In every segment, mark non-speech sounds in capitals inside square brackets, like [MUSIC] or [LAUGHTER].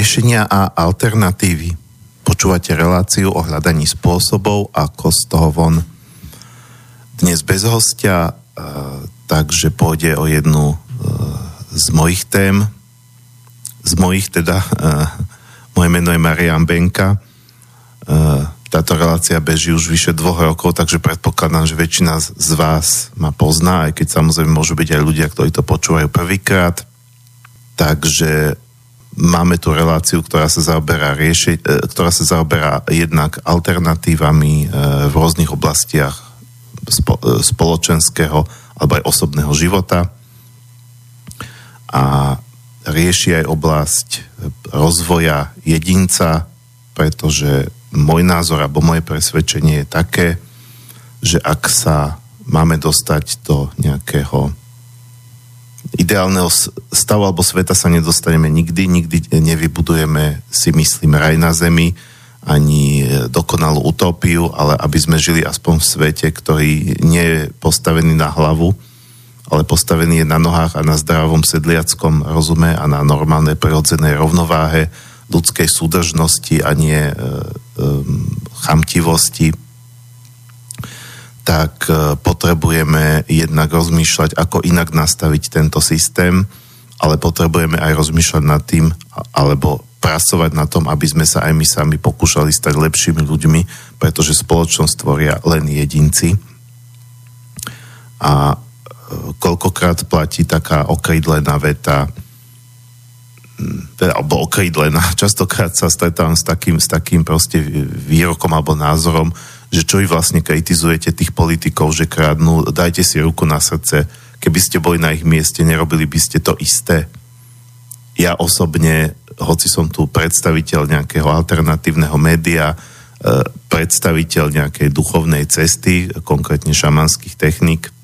riešenia a alternatívy. Počúvate reláciu o hľadaní spôsobov, ako z toho von. Dnes bez hostia, takže pôjde o jednu z mojich tém, z mojich teda, moje meno je Marian Benka, táto relácia beží už vyše dvoch rokov, takže predpokladám, že väčšina z vás ma pozná, aj keď samozrejme môžu byť aj ľudia, ktorí to počúvajú prvýkrát. Takže máme tu reláciu, ktorá sa zaoberá, rieši, e, ktorá sa zaoberá jednak alternatívami e, v rôznych oblastiach e, spoločenského alebo aj osobného života. A rieši aj oblasť rozvoja jedinca, pretože môj názor alebo moje presvedčenie je také, že ak sa máme dostať do nejakého ideálneho stavu alebo sveta sa nedostaneme nikdy, nikdy nevybudujeme si myslím raj na zemi, ani dokonalú utópiu, ale aby sme žili aspoň v svete, ktorý nie je postavený na hlavu, ale postavený je na nohách a na zdravom sedliackom rozume a na normálnej prirodzenej rovnováhe ľudskej súdržnosti a nie e, e, chamtivosti, tak e, potrebujeme jednak rozmýšľať, ako inak nastaviť tento systém, ale potrebujeme aj rozmýšľať nad tým, alebo pracovať na tom, aby sme sa aj my sami pokúšali stať lepšími ľuďmi, pretože spoločnosť tvoria len jedinci. A e, koľkokrát platí taká okrydlená veta, teda, alebo okrydlená. [LAUGHS] Častokrát sa stretávam s takým, s takým proste výrokom alebo názorom, že čo vy vlastne kritizujete tých politikov, že kradnú, dajte si ruku na srdce, keby ste boli na ich mieste, nerobili by ste to isté. Ja osobne, hoci som tu predstaviteľ nejakého alternatívneho média, e, predstaviteľ nejakej duchovnej cesty, konkrétne šamanských techník,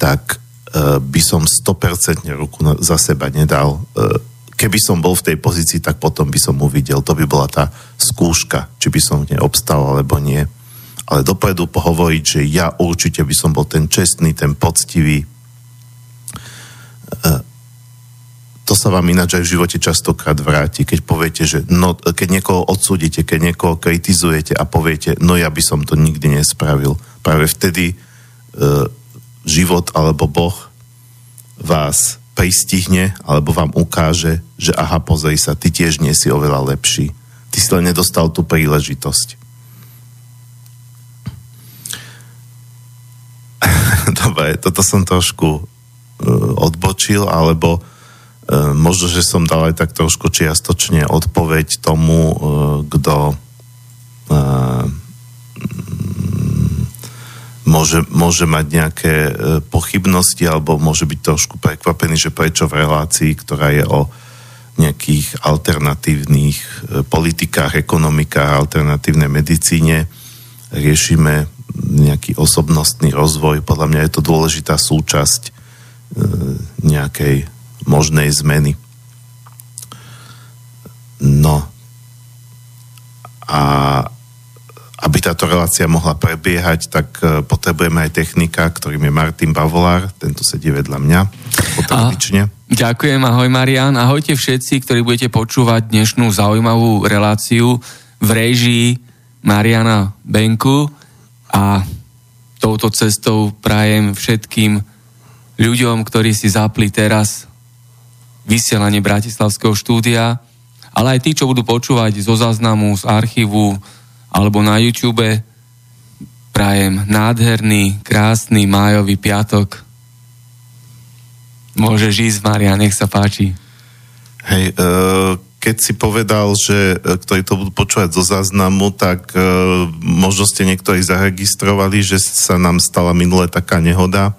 tak Eh, by som 100% ruku za seba nedal. Keby som bol v tej pozícii, tak potom by som uvidel. To by bola tá skúška, či by som v nej obstal alebo nie. Ale dopredu pohovoriť, že ja určite by som bol ten čestný, ten poctivý. Eh, to sa vám ináč aj v živote častokrát vráti, keď poviete, že no, keď niekoho odsúdite, keď niekoho kritizujete a poviete, no ja by som to nikdy nespravil. Práve vtedy život alebo Boh vás pristihne alebo vám ukáže, že aha, pozri sa, ty tiež nie si oveľa lepší. Ty si len nedostal tú príležitosť. [LAUGHS] Dobre, toto som trošku uh, odbočil, alebo uh, možno, že som dal aj tak trošku čiastočne odpoveď tomu, uh, kto uh, môže, môže mať nejaké e, pochybnosti alebo môže byť trošku prekvapený, že prečo v relácii, ktorá je o nejakých alternatívnych e, politikách, ekonomikách, alternatívnej medicíne, riešime nejaký osobnostný rozvoj. Podľa mňa je to dôležitá súčasť e, nejakej možnej zmeny. No. A aby táto relácia mohla prebiehať, tak e, potrebujeme aj technika, ktorým je Martin Bavolár, tento sedí vedľa mňa. A, ďakujem, ahoj Marian, ahojte všetci, ktorí budete počúvať dnešnú zaujímavú reláciu v režii Mariana Benku. A touto cestou prajem všetkým ľuďom, ktorí si zapli teraz vysielanie Bratislavského štúdia, ale aj tí, čo budú počúvať zo záznamu, z archívu, alebo na YouTube. Prajem nádherný, krásny májový piatok. Môžeš ísť, Maria, nech sa páči. Hej, uh, keď si povedal, že uh, ktorí to budú počúvať zo záznamu, tak uh, možno ste niektorí zaregistrovali, že sa nám stala minule taká nehoda,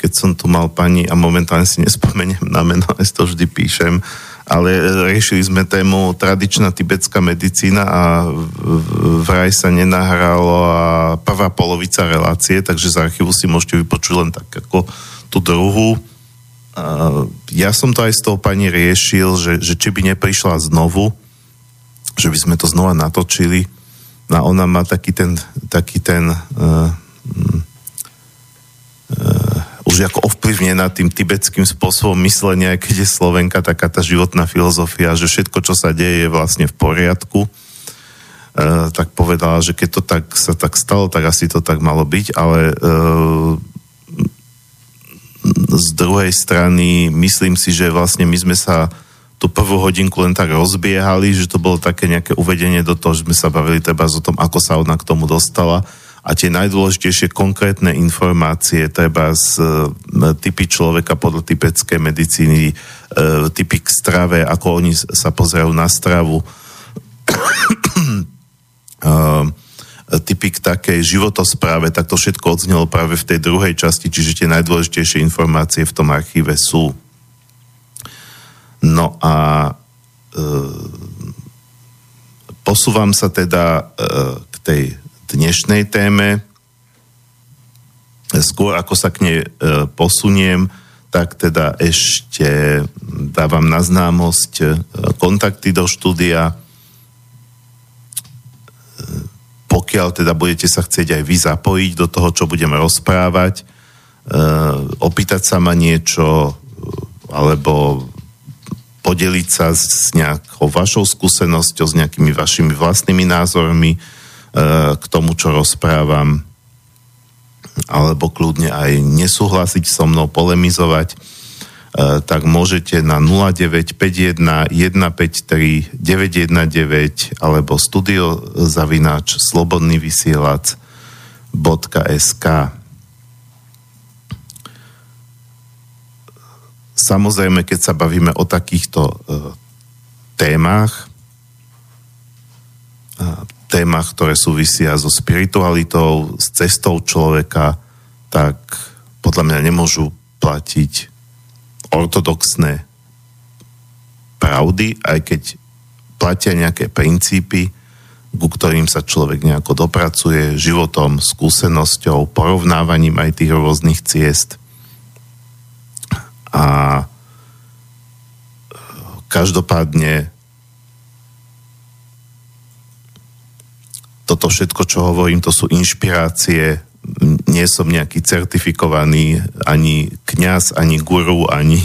keď som tu mal pani, a momentálne si [LAUGHS] nespomeniem na meno, ja to vždy píšem, ale riešili sme tému tradičná tibetská medicína a vraj sa nenahralo a prvá polovica relácie, takže z archívu si môžete vypočuť len tak ako tú druhú. Ja som to aj s tou pani riešil, že, že či by neprišla znovu, že by sme to znova natočili. A ona má taký ten, taký ten uh, uh, už ako ovplyvnená tým tibetským spôsobom myslenia, keď je Slovenka taká tá životná filozofia, že všetko, čo sa deje, je vlastne v poriadku. E, tak povedala, že keď to tak sa tak stalo, tak asi to tak malo byť, ale e, z druhej strany myslím si, že vlastne my sme sa tú prvú hodinku len tak rozbiehali, že to bolo také nejaké uvedenie do toho, že sme sa bavili treba o tom, ako sa ona k tomu dostala a tie najdôležitejšie konkrétne informácie, treba z e, typy človeka podľa typeckej medicíny, e, typy k strave, ako oni sa pozerajú na stravu, [COUGHS] e, typy k takej životospráve, tak to všetko odznelo práve v tej druhej časti, čiže tie najdôležitejšie informácie v tom archíve sú. No a e, posúvam sa teda e, k tej dnešnej téme. Skôr ako sa k nej e, posuniem, tak teda ešte dávam na známosť e, kontakty do štúdia. E, pokiaľ teda budete sa chcieť aj vy zapojiť do toho, čo budeme rozprávať, opýtať sa ma niečo, alebo podeliť sa s nejakou vašou skúsenosťou, s nejakými vašimi vlastnými názormi, k tomu, čo rozprávam, alebo kľudne aj nesúhlasiť so mnou, polemizovať, eh, tak môžete na 0951 153 919 alebo studiozavináč slobodný vysielač .sk Samozrejme, keď sa bavíme o takýchto uh, témach, témach, ktoré súvisia so spiritualitou, s cestou človeka, tak podľa mňa nemôžu platiť ortodoxné pravdy, aj keď platia nejaké princípy, ku ktorým sa človek nejako dopracuje životom, skúsenosťou, porovnávaním aj tých rôznych ciest. A e, každopádne toto všetko, čo hovorím, to sú inšpirácie. Nie som nejaký certifikovaný ani kňaz, ani guru, ani,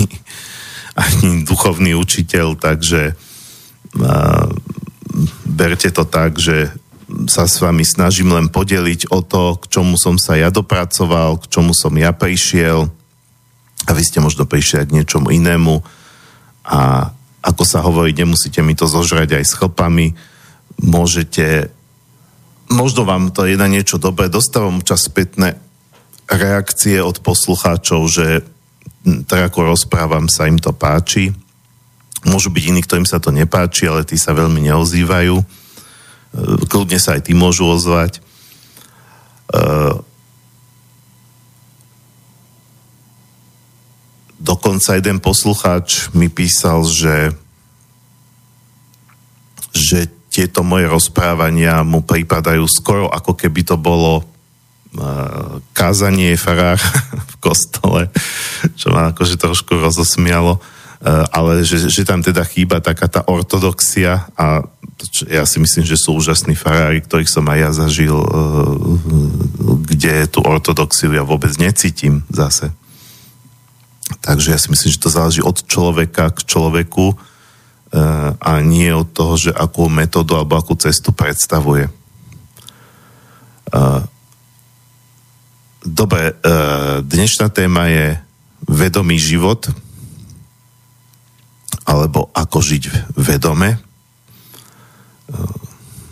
[LAUGHS] ani duchovný učiteľ, takže uh, berte to tak, že sa s vami snažím len podeliť o to, k čomu som sa ja dopracoval, k čomu som ja prišiel. A vy ste možno prišli aj k niečomu inému. A ako sa hovorí, nemusíte mi to zožrať aj s chlpami, môžete možno vám to je na niečo dobré. Dostávam čas spätné reakcie od poslucháčov, že tak ako rozprávam, sa im to páči. Môžu byť iní, ktorým sa to nepáči, ale tí sa veľmi neozývajú. E, kľudne sa aj tí môžu ozvať. E, dokonca jeden poslucháč mi písal, že že tieto moje rozprávania mu pripadajú skoro ako keby to bolo uh, kázanie farár [LAUGHS] v kostole, čo ma akože trošku rozosmialo, uh, ale že, že tam teda chýba taká tá ortodoxia a ja si myslím, že sú úžasní farári, ktorých som aj ja zažil, uh, kde tú ortodoxiu ja vôbec necítim zase. Takže ja si myslím, že to záleží od človeka k človeku, E, a nie od toho, že akú metódu alebo akú cestu predstavuje. E, dobre, e, dnešná téma je vedomý život alebo ako žiť vedome.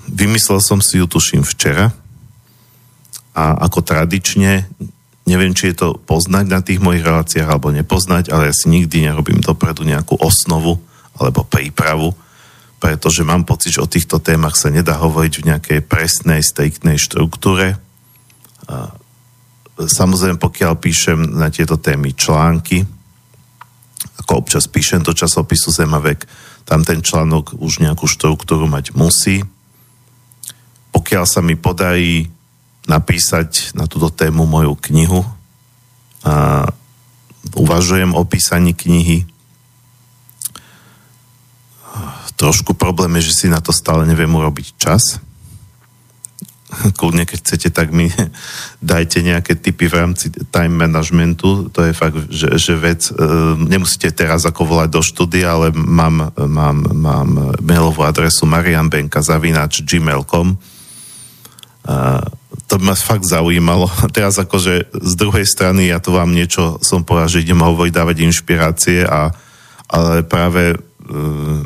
Vymyslel som si ju, tuším, včera a ako tradične, neviem, či je to poznať na tých mojich reláciách alebo nepoznať, ale ja si nikdy nerobím dopredu nejakú osnovu, alebo prípravu, pretože mám pocit, že o týchto témach sa nedá hovoriť v nejakej presnej, striktnej štruktúre. Samozrejme, pokiaľ píšem na tieto témy články, ako občas píšem do časopisu Zemavek, tam ten článok už nejakú štruktúru mať musí. Pokiaľ sa mi podarí napísať na túto tému moju knihu, a uvažujem o písaní knihy, Trošku problém je, že si na to stále neviem urobiť čas. [LAUGHS] kľudne keď chcete, tak mi [LAUGHS] dajte nejaké typy v rámci time managementu. To je fakt, že, že vec, e, nemusíte teraz ako volať do štúdia, ale mám, mám, mám mailovú adresu marianbenka.gmail.com to ma fakt zaujímalo. [LAUGHS] Teraz akože z druhej strany ja to vám niečo som povedal, že idem hovoriť, dávať inšpirácie a ale práve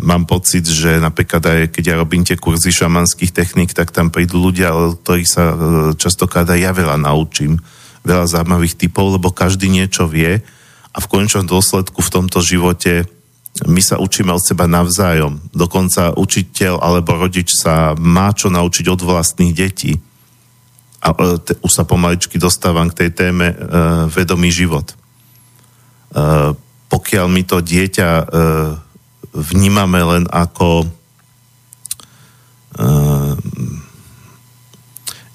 mám pocit, že napríklad aj keď ja robím tie kurzy šamanských techník, tak tam prídu ľudia, ktorých sa uh, častokrát aj ja veľa naučím. Veľa zaujímavých typov, lebo každý niečo vie a v končnom dôsledku v tomto živote my sa učíme od seba navzájom. Dokonca učiteľ alebo rodič sa má čo naučiť od vlastných detí. A uh, te, už sa pomaličky dostávam k tej téme uh, vedomý život. Uh, pokiaľ my to dieťa uh, vnímame len ako uh,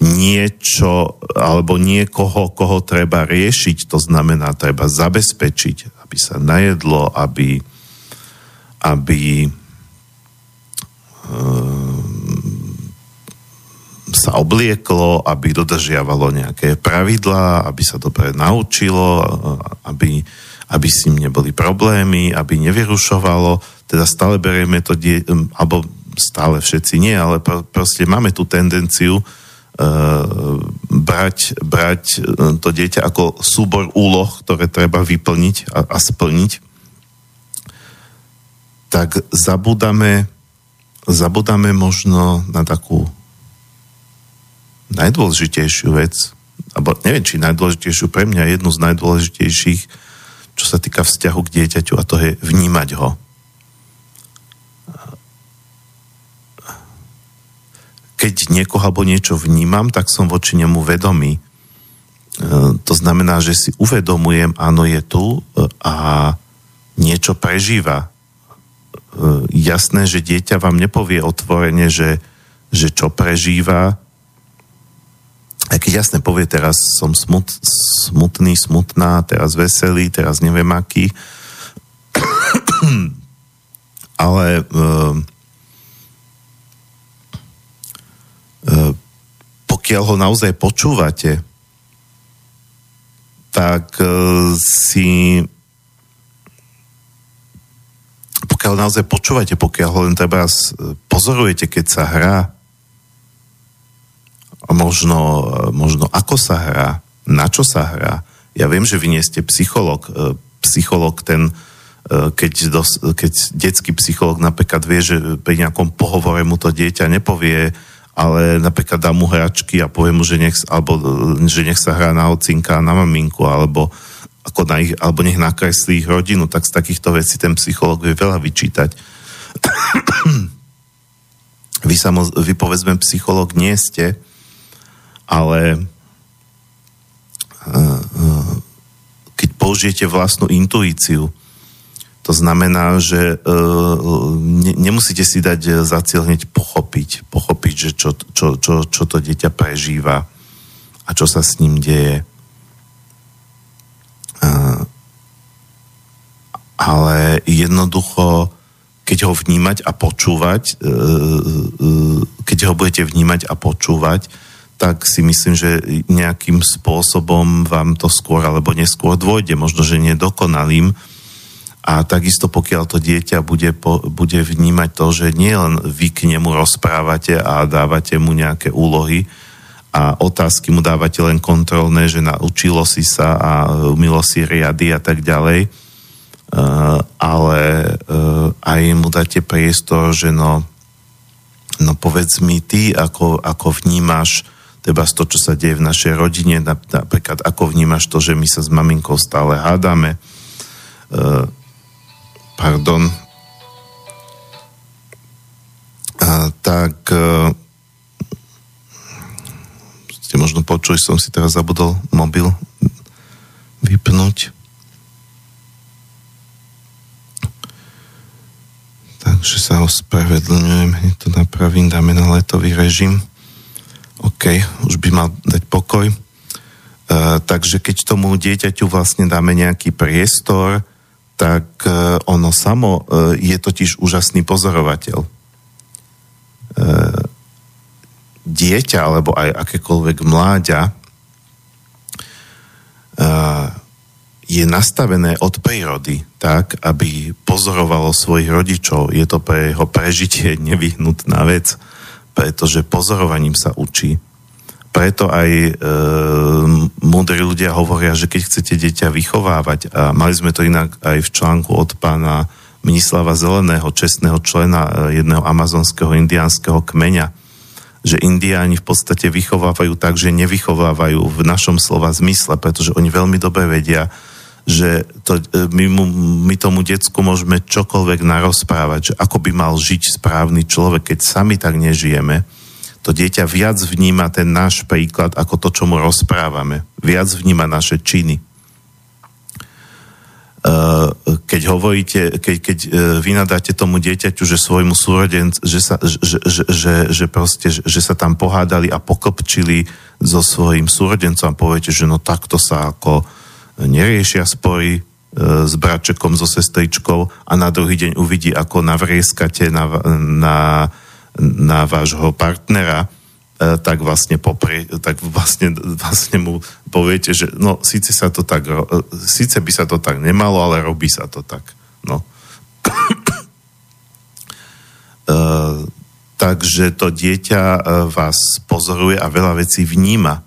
niečo alebo niekoho, koho treba riešiť, to znamená, treba zabezpečiť, aby sa najedlo, aby, aby uh, sa oblieklo, aby dodržiavalo nejaké pravidlá, aby sa dobre naučilo, aby, aby s ním neboli problémy, aby nevyrušovalo, teda stále berieme to, die, alebo stále všetci nie, ale proste máme tú tendenciu uh, brať, brať e, to dieťa ako súbor úloh, ktoré treba vyplniť a, a splniť, tak zabudáme, zabudáme možno na takú najdôležitejšiu vec, alebo neviem, či najdôležitejšiu pre mňa, jednu z najdôležitejších, čo sa týka vzťahu k dieťaťu a to je vnímať ho. Keď niekoho alebo niečo vnímam, tak som voči nemu vedomý. E, to znamená, že si uvedomujem, áno, je tu e, a niečo prežíva. E, jasné, že dieťa vám nepovie otvorene, že, že čo prežíva, aj keď jasne povie, teraz som smut, smutný, smutná, teraz veselý, teraz neviem aký, [COUGHS] ale E, pokiaľ ho naozaj počúvate, tak e, si pokiaľ naozaj počúvate, pokiaľ ho len treba pozorujete, keď sa hrá, a možno, možno ako sa hrá, na čo sa hrá. Ja viem, že vy nie ste psycholog. E, psycholog ten, keď, dos, keď detský psycholog napríklad vie, že pri nejakom pohovore mu to dieťa nepovie, ale napríklad dá mu hračky a povie mu, že nech, alebo, že nech sa hrá na ocinka na maminku, alebo, ako na ich, alebo nech nakreslí ich rodinu, tak z takýchto vecí ten psycholog vie veľa vyčítať. [COUGHS] vy, samoz, vy povedzme psycholog nie ste, ale uh, uh, keď použijete vlastnú intuíciu, to znamená, že uh, ne, nemusíte si dať e, za cieľ hneď pochopiť, pochopiť, že čo, čo, čo, čo to dieťa prežíva a čo sa s ním deje. Uh, ale jednoducho, keď ho vnímať a počúvať, keď ho budete vnímať a počúvať, tak si myslím, že nejakým spôsobom vám to skôr alebo neskôr dôjde, možno, že nedokonalým, a takisto pokiaľ to dieťa bude, po, bude vnímať to, že nie len vy k nemu rozprávate a dávate mu nejaké úlohy a otázky mu dávate len kontrolné, že naučilo si sa a umilo si riady a tak ďalej, uh, ale uh, aj mu dáte priestor, že no, no povedz mi ty, ako, ako vnímaš teba to, čo sa deje v našej rodine, napríklad ako vnímaš to, že my sa s maminkou stále hádame, uh, pardon, a, tak a, ste možno počuli, som si teraz zabudol mobil vypnúť. Takže sa ospravedlňujem, hneď to napravím, dáme na letový režim. OK, už by mal dať pokoj. Uh, takže keď tomu dieťaťu vlastne dáme nejaký priestor, tak e, ono samo e, je totiž úžasný pozorovateľ. E, dieťa alebo aj akékoľvek mláďa je nastavené od prírody tak, aby pozorovalo svojich rodičov. Je to pre jeho prežitie nevyhnutná vec, pretože pozorovaním sa učí. Preto aj e, múdri ľudia hovoria, že keď chcete dieťa vychovávať, a mali sme to inak aj v článku od pána Minislava Zeleného, čestného člena e, jedného amazonského indiánskeho kmeňa, že indiáni v podstate vychovávajú tak, že nevychovávajú v našom slova zmysle, pretože oni veľmi dobre vedia, že to, e, my, mu, my tomu decku môžeme čokoľvek narozprávať, že ako by mal žiť správny človek, keď sami tak nežijeme, to dieťa viac vníma ten náš príklad ako to, čo mu rozprávame. Viac vníma naše činy. Eh, keď hovoríte, keď, keď eh, vy nadáte tomu dieťaťu, že svojmu súrodenc, že sa, že, že, že, že, že sa tam pohádali a pokopčili so svojím súrodencom a poviete, že no takto sa ako neriešia spory eh, s bračekom, so sestričkou a na druhý deň uvidí, ako navrieskate na, na, na vášho partnera, E, tak vlastne poprie, tak vlastne, vlastne mu poviete, že no síce sa to tak, e, síce by sa to tak nemalo, ale robí sa to tak. No. uh, [COUGHS] takže to dieťa vás pozoruje a veľa vecí vníma.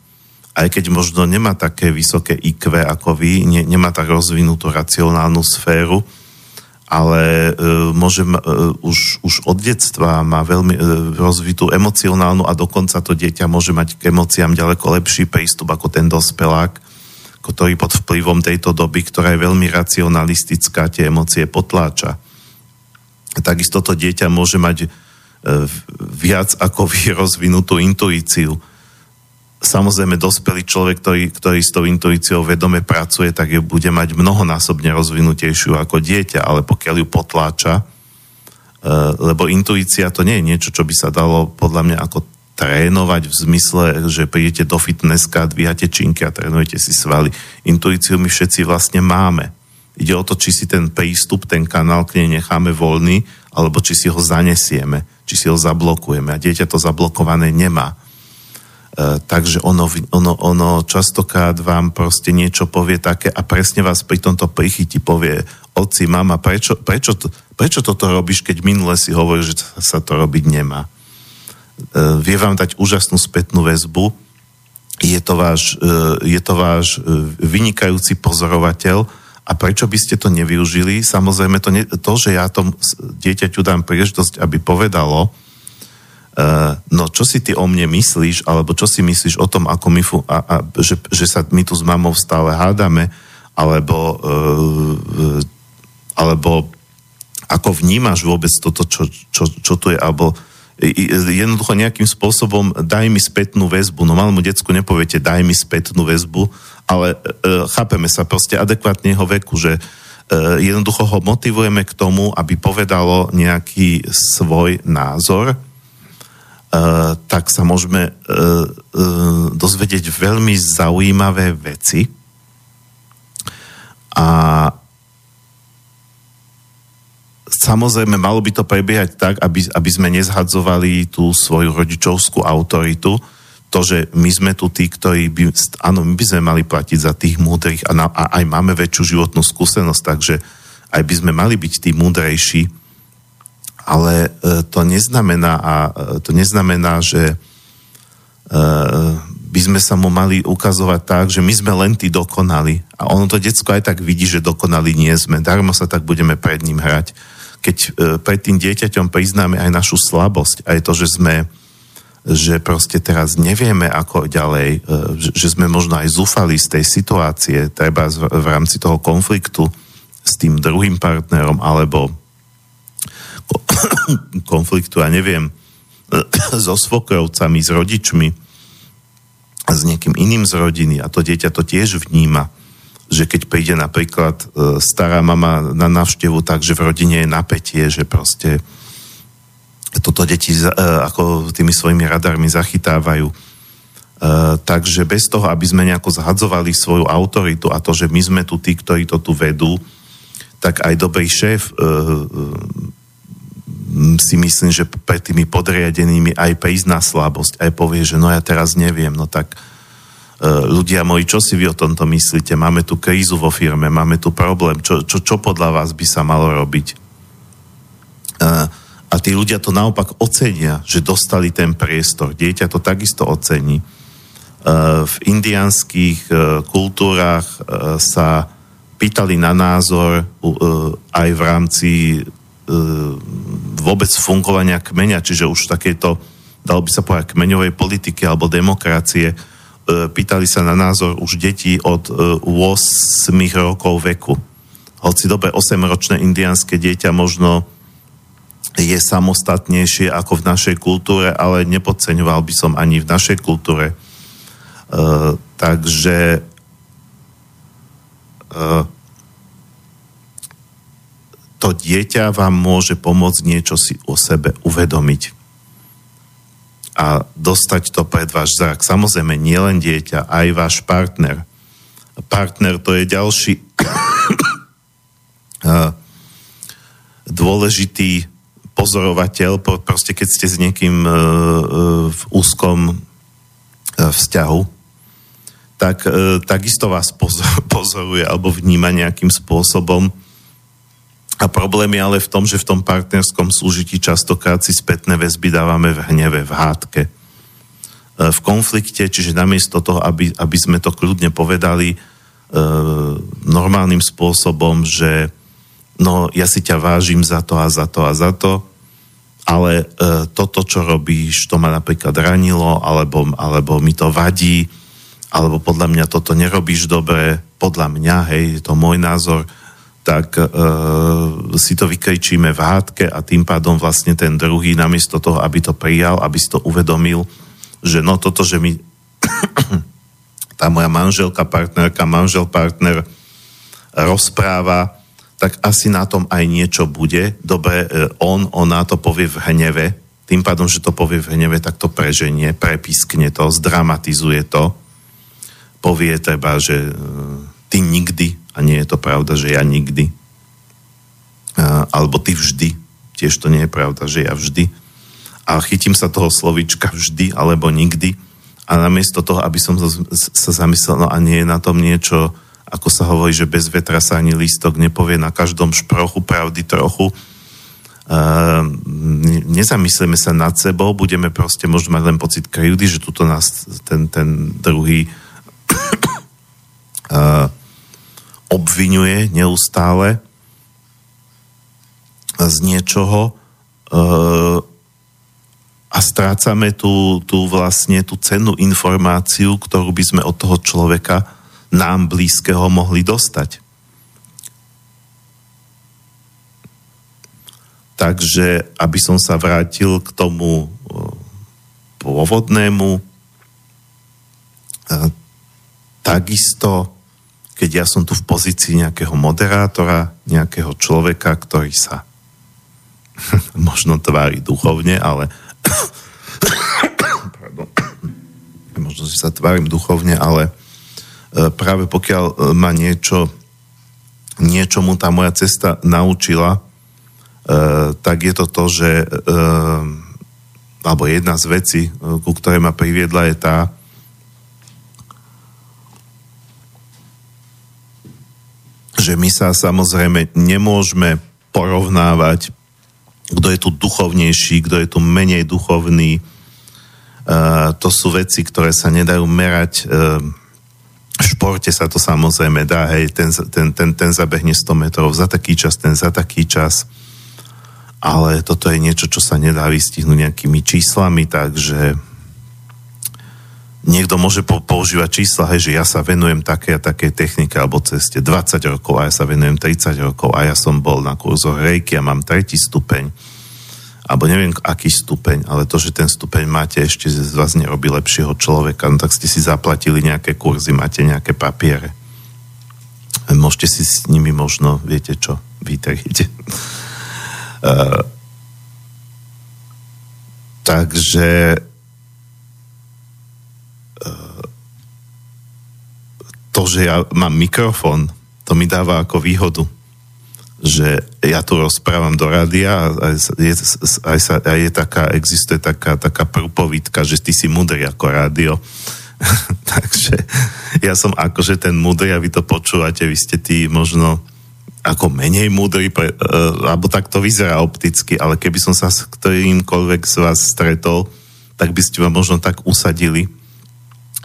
Aj keď možno nemá také vysoké IQ ako vy, ne, nemá tak rozvinutú racionálnu sféru, ale uh, môžem, uh, už, už od detstva má veľmi uh, rozvitú emocionálnu a dokonca to dieťa môže mať k emóciám ďaleko lepší prístup ako ten dospelák, ktorý pod vplyvom tejto doby, ktorá je veľmi racionalistická, tie emócie potláča. Takisto to dieťa môže mať uh, viac ako [LAUGHS] vy rozvinutú intuíciu samozrejme dospelý človek, ktorý, ktorý s tou intuíciou vedome pracuje, tak ju bude mať mnohonásobne rozvinutejšiu ako dieťa, ale pokiaľ ju potláča, e, lebo intuícia to nie je niečo, čo by sa dalo podľa mňa ako trénovať v zmysle, že prídete do fitnesska, dvíhate činky a trénujete si svaly. Intuíciu my všetci vlastne máme. Ide o to, či si ten prístup, ten kanál k nej necháme voľný, alebo či si ho zanesieme, či si ho zablokujeme. A dieťa to zablokované nemá takže ono, ono, ono častokrát vám proste niečo povie také a presne vás pri tomto prichytí povie oci, mama, prečo, prečo, to, prečo toto robíš, keď minule si hovorí, že sa to robiť nemá. E, vie vám dať úžasnú spätnú väzbu, je to váš, e, je to váš vynikajúci pozorovateľ a prečo by ste to nevyužili? Samozrejme, to, ne, to že ja tom dieťaťu dám príležitosť, aby povedalo, no čo si ty o mne myslíš, alebo čo si myslíš o tom, ako my, fu- a, a, že, že sa my tu s mamou stále hádame, alebo, uh, alebo ako vnímaš vôbec toto, čo, čo, čo tu je, alebo jednoducho nejakým spôsobom daj mi spätnú väzbu. No malému decku nepoviete daj mi spätnú väzbu, ale uh, chápeme sa proste adekvátne jeho veku, že uh, jednoducho ho motivujeme k tomu, aby povedalo nejaký svoj názor, Eh, tak sa môžeme uh, uh, dozvedieť veľmi zaujímavé veci. A samozrejme malo by to prebiehať tak, aby, aby sme nezhadzovali tú svoju rodičovskú autoritu, to, že my sme tu tí, ktorí by, áno, my by sme mali platiť za tých múdrych a, na, a aj máme väčšiu životnú skúsenosť, takže aj by sme mali byť tí múdrejší, ale e, to neznamená, a e, to neznamená, že e, by sme sa mu mali ukazovať tak, že my sme len tí dokonali. A ono to decko aj tak vidí, že dokonali nie sme. Darmo sa tak budeme pred ním hrať. Keď pred tým dieťaťom priznáme aj našu slabosť, aj to, že sme že proste teraz nevieme ako ďalej, že sme možno aj zúfali z tej situácie, treba v rámci toho konfliktu s tým druhým partnerom, alebo [COUGHS] konfliktu, ja neviem, [COUGHS] so svokrovcami, s rodičmi s niekým iným z rodiny a to dieťa to tiež vníma, že keď príde napríklad e, stará mama na návštevu, takže v rodine je napätie, že proste toto deti e, ako tými svojimi radarmi zachytávajú. Uh, takže bez toho, aby sme nejako zhadzovali svoju autoritu a to, že my sme tu tí, ktorí to tu vedú, tak aj dobrý šéf si myslím, že pre tými podriadenými aj prísť na slabosť, aj povie, že no ja teraz neviem, no tak uh, ľudia moji, čo si vy o tomto myslíte? Máme tu krízu vo firme, máme tu problém, čo, čo, čo podľa vás by sa malo robiť? Uh, a tí ľudia to naopak ocenia, že dostali ten priestor. Dieťa to takisto ocení. Uh, v indianských kultúrach uh, sa pýtali na názor aj v rámci vôbec fungovania kmeňa, čiže už takéto, dalo by sa povedať, kmeňovej politiky alebo demokracie, e, pýtali sa na názor už detí od 8 e, rokov veku. Hoci dobe 8-ročné indianské dieťa možno je samostatnejšie ako v našej kultúre, ale nepodceňoval by som ani v našej kultúre. Uh, takže uh, to dieťa vám môže pomôcť niečo si o sebe uvedomiť a dostať to pred váš zrak. Samozrejme, nielen dieťa, aj váš partner. Partner to je ďalší [COUGHS] dôležitý pozorovateľ, proste keď ste s niekým e, e, v úzkom vzťahu, tak takisto vás [LAUGHS] pozoruje alebo vníma nejakým spôsobom a problém je ale v tom, že v tom partnerskom súžití častokrát si spätné väzby dávame v hneve, v hádke, e, v konflikte, čiže namiesto toho, aby, aby sme to kľudne povedali e, normálnym spôsobom, že no ja si ťa vážim za to a za to a za to, ale e, toto, čo robíš, to ma napríklad ranilo, alebo, alebo mi to vadí, alebo podľa mňa toto nerobíš dobre, podľa mňa, hej, je to môj názor, tak e, si to vykričíme v hádke a tým pádom vlastne ten druhý namiesto toho, aby to prijal, aby si to uvedomil, že no toto, že mi [COUGHS] tá moja manželka, partnerka, manžel, partner rozpráva, tak asi na tom aj niečo bude. Dobre, e, on, ona to povie v hneve, tým pádom, že to povie v hneve, tak to preženie, prepiskne to, zdramatizuje to, povie treba, že e, ty nikdy a nie je to pravda, že ja nikdy. Alebo ty vždy. Tiež to nie je pravda, že ja vždy. A chytím sa toho slovička vždy alebo nikdy a namiesto toho, aby som sa zamyslel, no a nie je na tom niečo, ako sa hovorí, že bez vetra sa ani lístok nepovie na každom šprochu pravdy trochu. Uh, nezamyslíme sa nad sebou, budeme proste možno mať len pocit krivdy, že tuto nás ten, ten druhý [COUGHS] uh, obvinuje neustále z niečoho e, a strácame tú, tú vlastne tú cennú informáciu, ktorú by sme od toho človeka nám blízkeho mohli dostať. Takže, aby som sa vrátil k tomu e, pôvodnému, e, takisto keď ja som tu v pozícii nejakého moderátora, nejakého človeka, ktorý sa [LAUGHS] možno tvári duchovne, ale [COUGHS] [COUGHS] možno si sa tvárim duchovne, ale e, práve pokiaľ e, ma niečo niečomu tá moja cesta naučila, e, tak je to to, že alebo jedna z vecí, ku ktorej ma priviedla je tá, že my sa samozrejme nemôžeme porovnávať, kto je tu duchovnejší, kto je tu menej duchovný. Uh, to sú veci, ktoré sa nedajú merať. Uh, v športe sa to samozrejme dá, hej, ten, ten, ten, ten zabehne 100 metrov za taký čas, ten za taký čas. Ale toto je niečo, čo sa nedá vystihnúť nejakými číslami, takže niekto môže po, používať čísla, hej, že ja sa venujem také a také technike alebo ceste 20 rokov a ja sa venujem 30 rokov a ja som bol na kurzoch rejky a mám tretí stupeň alebo neviem aký stupeň, ale to, že ten stupeň máte ešte z vás nerobí lepšieho človeka, no tak ste si zaplatili nejaké kurzy, máte nejaké papiere. Môžete si s nimi možno, viete čo, vytrieť. uh, [LAUGHS] takže to, že ja mám mikrofón, to mi dáva ako výhodu. že ja tu rozprávam do rádia a je, aj sa, aj je taká, existuje taká, taká prúpovídka, že ty si múdry ako rádio. [LAUGHS] Takže ja som akože ten múdry a vy to počúvate, vy ste tí možno ako menej múdry, pre, uh, alebo tak to vyzerá opticky, ale keby som sa s ktorýmkoľvek z vás stretol, tak by ste ma možno tak usadili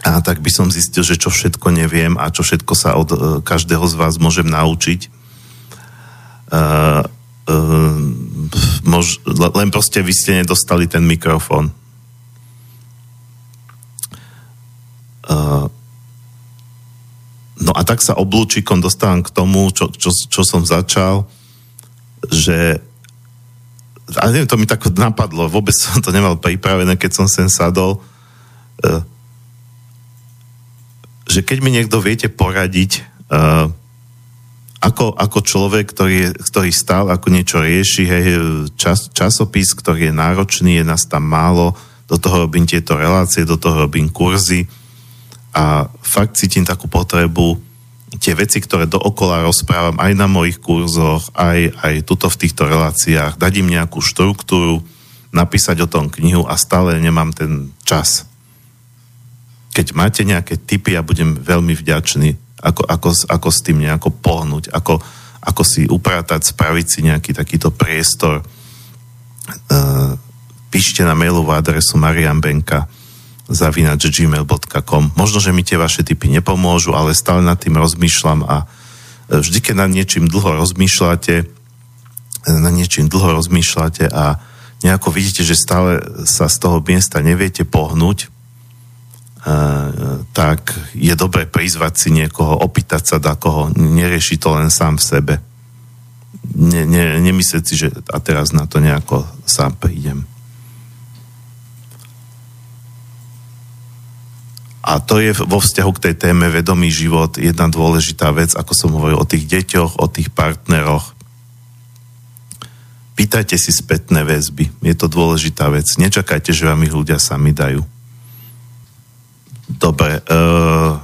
a tak by som zistil, že čo všetko neviem a čo všetko sa od uh, každého z vás môžem naučiť Uh, uh, mož, len proste vy ste nedostali ten mikrofón. Uh, no a tak sa oblúčikom dostávam k tomu, čo, čo, čo som začal, že a neviem, to mi tak napadlo, vôbec som to nemal pripravené, keď som sem sadol, uh, že keď mi niekto viete poradiť, uh, ako, ako človek, ktorý, ktorý stál, ako niečo rieši, hej, čas, časopis, ktorý je náročný, je nás tam málo, do toho robím tieto relácie, do toho robím kurzy a fakt cítim takú potrebu tie veci, ktoré dookola rozprávam aj na mojich kurzoch, aj, aj tuto v týchto reláciách, dať im nejakú štruktúru, napísať o tom knihu a stále nemám ten čas. Keď máte nejaké tipy, ja budem veľmi vďačný ako, ako, ako s tým nejako pohnúť, ako, ako si upratať, spraviť si nejaký takýto priestor. Uh, píšte na mailovú adresu marianbenka zavinač gmail.com. Možno, že mi tie vaše typy nepomôžu, ale stále nad tým rozmýšľam a e, vždy, keď nad niečím dlho rozmýšľate, e, na niečím dlho rozmýšľate a nejako vidíte, že stále sa z toho miesta neviete pohnúť, tak je dobre prizvať si niekoho, opýtať sa da koho, nerieši to len sám v sebe. Ne, ne, nemyslieť si, že a teraz na to nejako sám prídem. A to je vo vzťahu k tej téme vedomý život jedna dôležitá vec, ako som hovoril o tých deťoch, o tých partneroch. Pýtajte si spätné väzby. Je to dôležitá vec. Nečakajte, že vám ich ľudia sami dajú. Dobre, uh,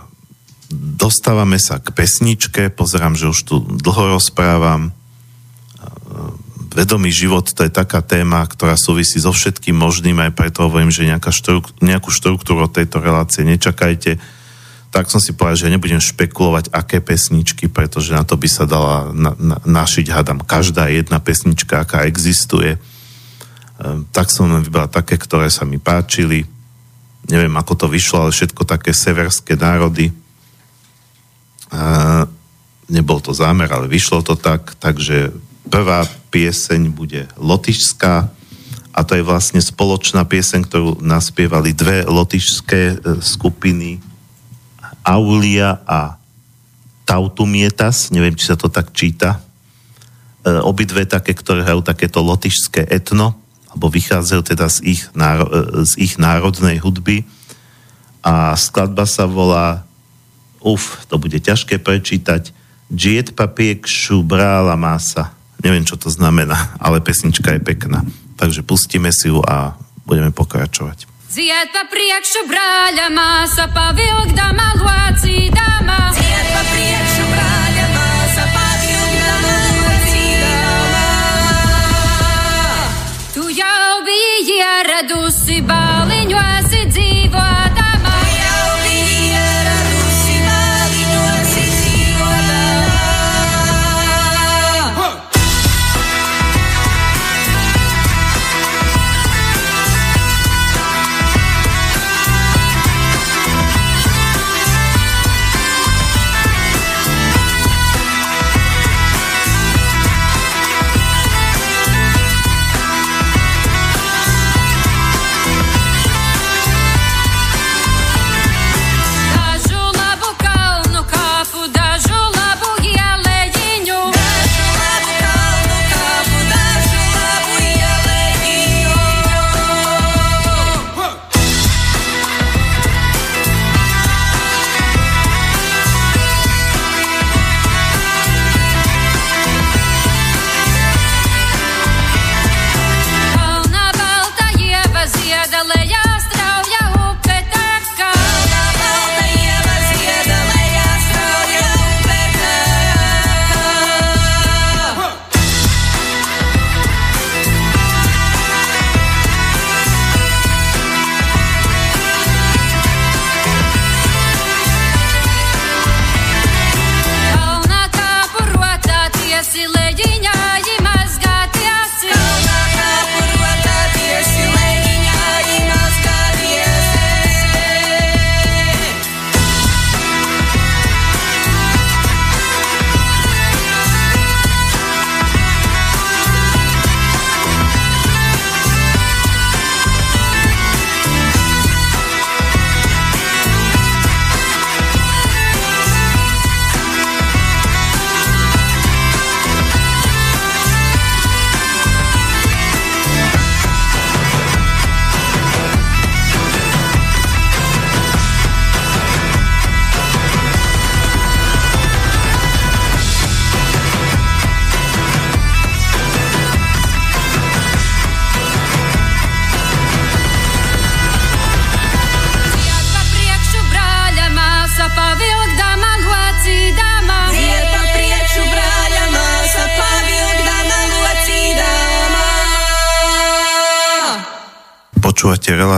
dostávame sa k pesničke, pozerám, že už tu dlho rozprávam. Uh, vedomý život to je taká téma, ktorá súvisí so všetkým možným, aj preto hovorím, že nejaká štruktúru, nejakú štruktúru tejto relácie nečakajte. Tak som si povedal, že nebudem špekulovať, aké pesničky, pretože na to by sa dala na, na, našiť, hádam, každá jedna pesnička, aká existuje. Uh, tak som vybral také, ktoré sa mi páčili neviem ako to vyšlo, ale všetko také severské národy. A nebol to zámer, ale vyšlo to tak, takže prvá pieseň bude lotišská a to je vlastne spoločná pieseň, ktorú naspievali dve lotišské e, skupiny Aulia a Tautumietas, neviem, či sa to tak číta. E, obidve také, ktoré hrajú takéto lotišské etno alebo vychádzajú teda z ich, náro, e, z ich národnej hudby a skladba sa volá uf, to bude ťažké prečítať Džiet papiek šubrála masa. Neviem, čo to znamená, ale pesnička je pekná. Takže pustíme si ju a budeme pokračovať. Papriek šubráľa masa, pavilk dama luaci dama. Ziet papriek šubráľa masa, jau bija radusi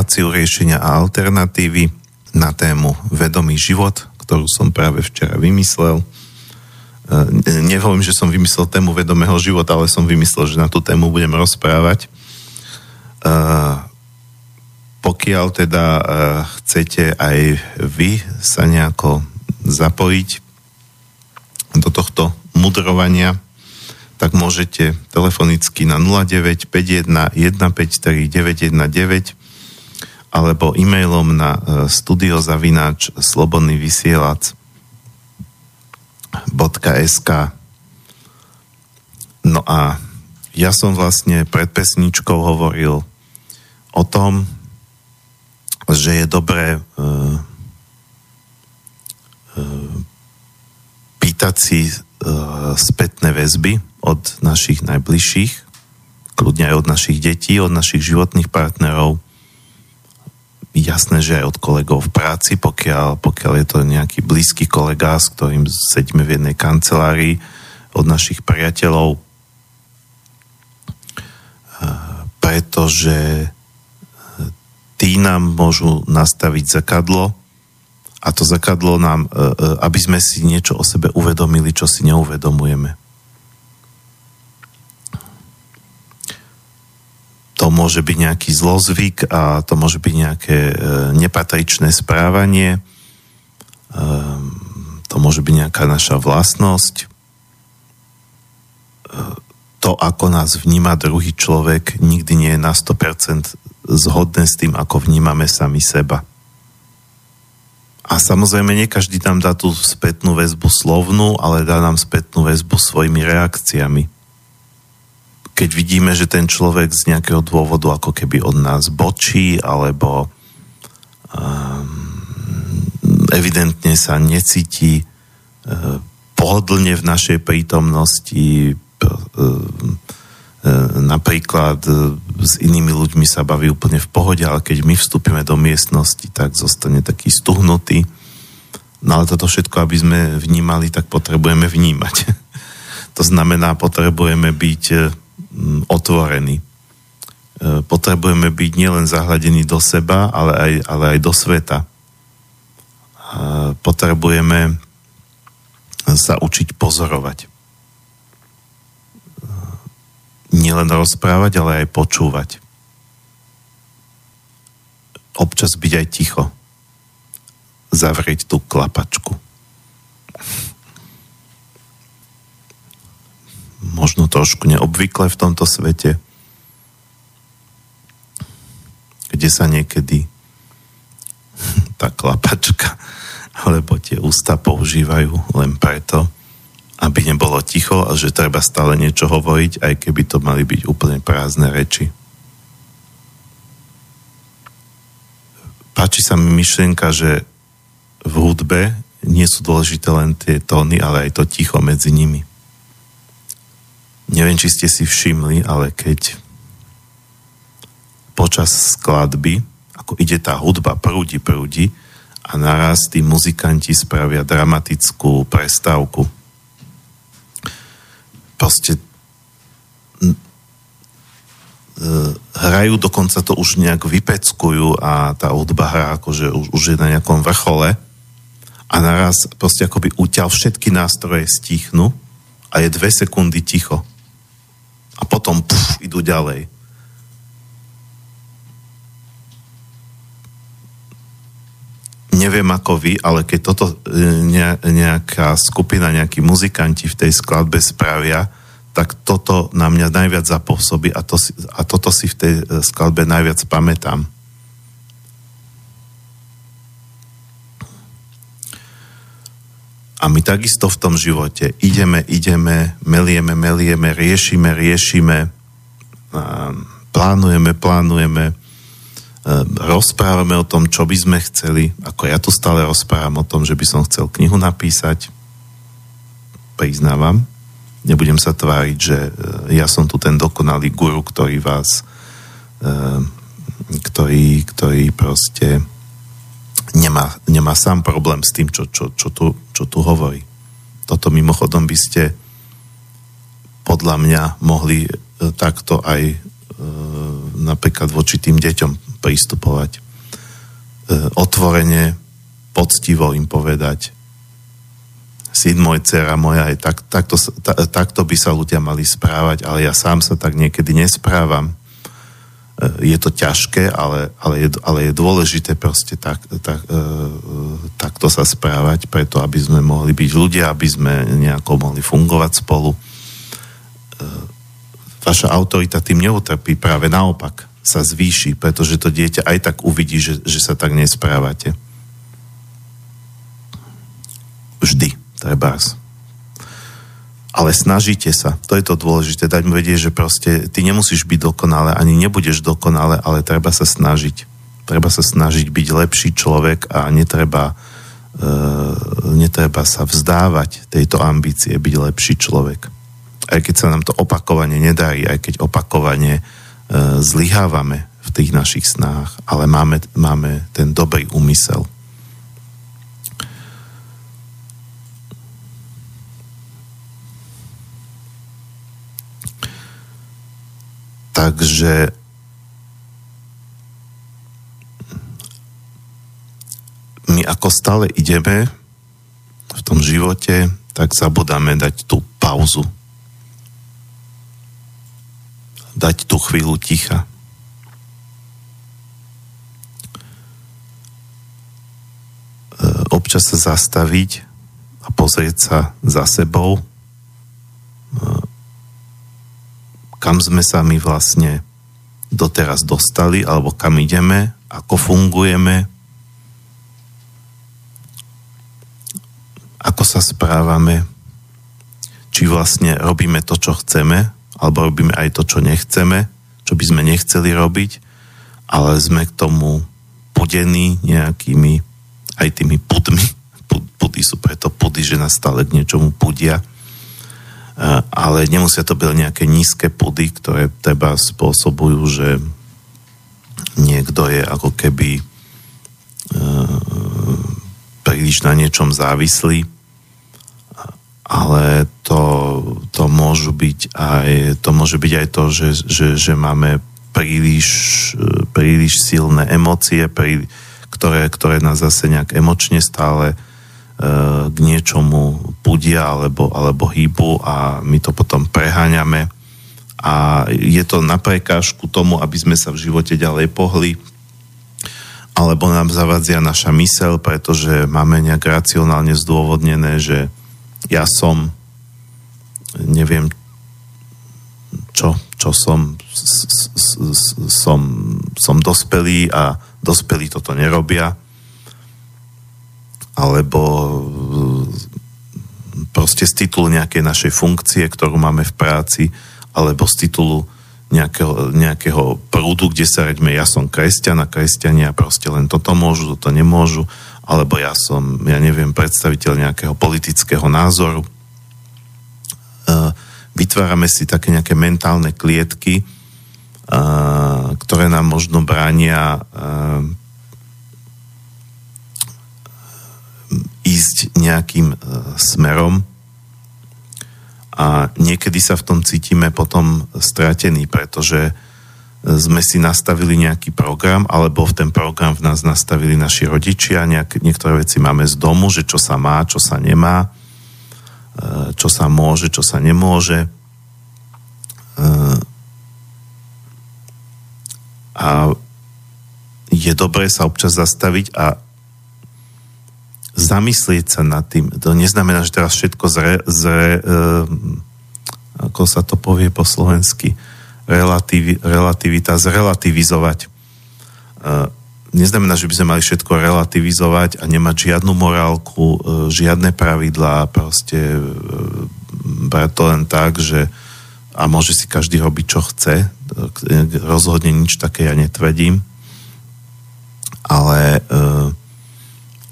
reláciu riešenia a alternatívy na tému Vedomý život, ktorú som práve včera vymyslel. E, nehovorím, že som vymyslel tému vedomého života, ale som vymyslel, že na tú tému budem rozprávať. E, pokiaľ teda e, chcete aj vy sa nejako zapojiť do tohto mudrovania, tak môžete telefonicky na 0951 153 919 alebo e-mailom na e, studiozavináč slobodný vysielač .sk No a ja som vlastne pred pesničkou hovoril o tom, že je dobré uh, uh, pýtať si uh, spätné väzby od našich najbližších, kľudne aj od našich detí, od našich životných partnerov, jasné, že aj od kolegov v práci, pokiaľ, pokiaľ je to nejaký blízky kolega, s ktorým sedíme v jednej kancelárii, od našich priateľov, pretože tí nám môžu nastaviť zakadlo a to zakadlo nám, aby sme si niečo o sebe uvedomili, čo si neuvedomujeme. To môže byť nejaký zlozvyk a to môže byť nejaké e, nepatričné správanie, e, to môže byť nejaká naša vlastnosť. E, to, ako nás vníma druhý človek, nikdy nie je na 100% zhodné s tým, ako vnímame sami seba. A samozrejme, nie každý nám dá tú spätnú väzbu slovnú, ale dá nám spätnú väzbu svojimi reakciami keď vidíme, že ten človek z nejakého dôvodu ako keby od nás bočí, alebo um, evidentne sa necíti uh, pohodlne v našej prítomnosti, uh, napríklad s inými ľuďmi sa baví úplne v pohode, ale keď my vstúpime do miestnosti, tak zostane taký stuhnutý. No ale toto všetko, aby sme vnímali, tak potrebujeme vnímať. [LAUGHS] to znamená, potrebujeme byť otvorení. E, potrebujeme byť nielen zahľadení do seba, ale aj, ale aj do sveta. E, potrebujeme sa učiť pozorovať. E, nielen rozprávať, ale aj počúvať. Občas byť aj ticho. Zavrieť tú klapačku. Možno trošku neobvykle v tomto svete, kde sa niekedy [LAUGHS] tá klapačka alebo tie ústa používajú len preto, aby nebolo ticho a že treba stále niečo hovoriť, aj keby to mali byť úplne prázdne reči. Páči sa mi myšlienka, že v hudbe nie sú dôležité len tie tóny, ale aj to ticho medzi nimi. Neviem, či ste si všimli, ale keď počas skladby, ako ide tá hudba, prúdi, prúdi a naraz tí muzikanti spravia dramatickú prestávku. Proste e, hrajú, dokonca to už nejak vypeckujú a tá hudba hrá akože už, už je na nejakom vrchole a naraz proste akoby uťal všetky nástroje stichnú a je dve sekundy ticho a potom puf, idú ďalej. Neviem ako vy, ale keď toto e, nejaká skupina, nejakí muzikanti v tej skladbe spravia, tak toto na mňa najviac zapôsobí a, to si, a toto si v tej e, skladbe najviac pamätám. A my takisto v tom živote ideme, ideme, melieme, melieme, riešime, riešime, plánujeme, plánujeme, rozprávame o tom, čo by sme chceli. Ako ja tu stále rozprávam o tom, že by som chcel knihu napísať. Priznávam. Nebudem sa tváriť, že e, ja som tu ten dokonalý guru, ktorý vás e, ktorý, ktorý proste nemá, nemá sám problém s tým, čo, čo, čo, tu, čo tu hovorí. Toto mimochodom by ste podľa mňa mohli e, takto aj e, napríklad voči tým deťom pristupovať. E, otvorene, poctivo im povedať, syn môj, dcera moja, aj tak, takto, ta, takto by sa ľudia mali správať, ale ja sám sa tak niekedy nesprávam. E, je to ťažké, ale, ale, je, ale je dôležité proste tak, tak, e, takto sa správať, preto aby sme mohli byť ľudia, aby sme nejako mohli fungovať spolu. E, vaša autorita tým neutrpí, práve naopak sa zvýši, pretože to dieťa aj tak uvidí, že, že sa tak nesprávate. Vždy trebárs. Ale snažíte sa, to je to dôležité, dať mu vedieť, že proste ty nemusíš byť dokonale, ani nebudeš dokonale, ale treba sa snažiť. Treba sa snažiť byť lepší človek a netreba, e, netreba sa vzdávať tejto ambície byť lepší človek. Aj keď sa nám to opakovane nedarí, aj keď opakovane e, zlyhávame v tých našich snách, ale máme, máme ten dobrý úmysel. Takže my ako stále ideme v tom živote, tak zabudáme dať tú pauzu. Dať tú chvíľu ticha. Občas sa zastaviť a pozrieť sa za sebou, kam sme sa my vlastne doteraz dostali, alebo kam ideme, ako fungujeme, ako sa správame, či vlastne robíme to, čo chceme, alebo robíme aj to, čo nechceme, čo by sme nechceli robiť, ale sme k tomu pudení nejakými aj tými pudmi. Pudy sú preto pudy, že nás stále k niečomu pudia ale nemusia to byť nejaké nízke pudy, ktoré teba spôsobujú, že niekto je ako keby e, príliš na niečom závislý, ale to, to, môžu byť aj, to môže byť aj to, že, že, že máme príliš, e, príliš silné emócie, prí, ktoré, ktoré nás zase nejak emočne stále k niečomu pudia alebo, alebo hýbu a my to potom preháňame. A je to na prekážku tomu, aby sme sa v živote ďalej pohli alebo nám zavadzia naša mysel, pretože máme nejak racionálne zdôvodnené, že ja som neviem čo, čo som som, som dospelý a dospelí toto nerobia alebo mm, proste z titulu nejakej našej funkcie, ktorú máme v práci, alebo z titulu nejakého, nejakého prúdu, kde sa reďme, ja som kresťan a kresťania proste len toto môžu, toto nemôžu, alebo ja som, ja neviem, predstaviteľ nejakého politického názoru. E, vytvárame si také nejaké mentálne klietky, e, ktoré nám možno bránia e, ísť nejakým e, smerom a niekedy sa v tom cítime potom stratení, pretože sme si nastavili nejaký program, alebo v ten program v nás nastavili naši rodičia, nejak, niektoré veci máme z domu, že čo sa má, čo sa nemá, e, čo sa môže, čo sa nemôže. E, a je dobré sa občas zastaviť a zamyslieť sa nad tým. To neznamená, že teraz všetko zre, zre e, ako sa to povie po slovensky, relativi, relativita, zrelativizovať. E, neznamená, že by sme mali všetko relativizovať a nemať žiadnu morálku, e, žiadne pravidlá, proste e, brať to len tak, že a môže si každý robiť, čo chce. Rozhodne nič také ja netvrdím. Ale e,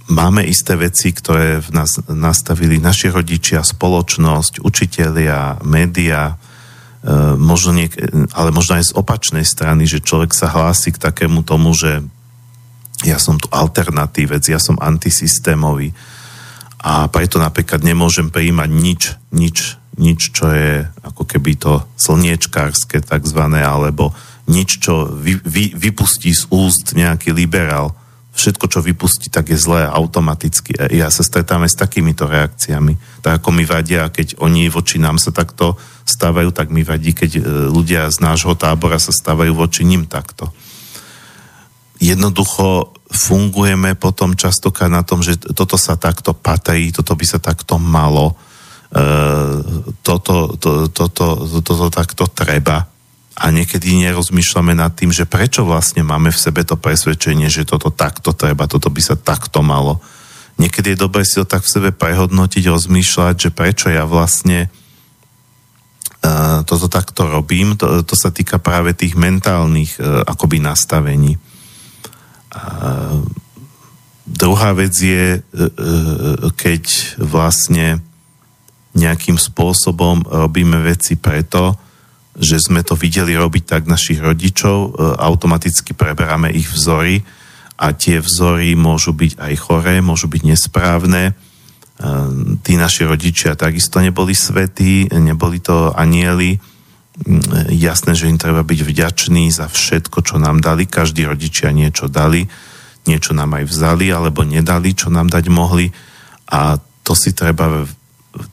máme isté veci, ktoré v nás nastavili naši rodičia, spoločnosť, učitelia, média, e, možno niek- ale možno aj z opačnej strany, že človek sa hlási k takému tomu, že ja som tu alternatívec, ja som antisystémový a preto napríklad nemôžem prijímať nič, nič, nič, čo je ako keby to slniečkárske takzvané, alebo nič, čo vy, vy, vypustí z úst nejaký liberál, všetko, čo vypustí, tak je zlé automaticky. Ja sa stretáme s takýmito reakciami. Tak ako mi vadia, keď oni voči nám sa takto stávajú, tak mi vadí, keď e, ľudia z nášho tábora sa stávajú voči ním takto. Jednoducho fungujeme potom častokrát na tom, že toto sa takto patrí, toto by sa takto malo, e, toto, to, toto, toto, toto takto treba a niekedy nerozmýšľame nad tým, že prečo vlastne máme v sebe to presvedčenie, že toto takto treba, toto by sa takto malo. Niekedy je dobré si to tak v sebe prehodnotiť, rozmýšľať, že prečo ja vlastne uh, toto takto robím. To, to sa týka práve tých mentálnych uh, akoby nastavení. Uh, druhá vec je, uh, keď vlastne nejakým spôsobom robíme veci preto, že sme to videli robiť tak našich rodičov, e, automaticky preberáme ich vzory a tie vzory môžu byť aj choré, môžu byť nesprávne. E, tí naši rodičia takisto neboli svetí, neboli to anieli. Mm, jasné, že im treba byť vďačný za všetko, čo nám dali. Každý rodičia niečo dali, niečo nám aj vzali alebo nedali, čo nám dať mohli. A to si treba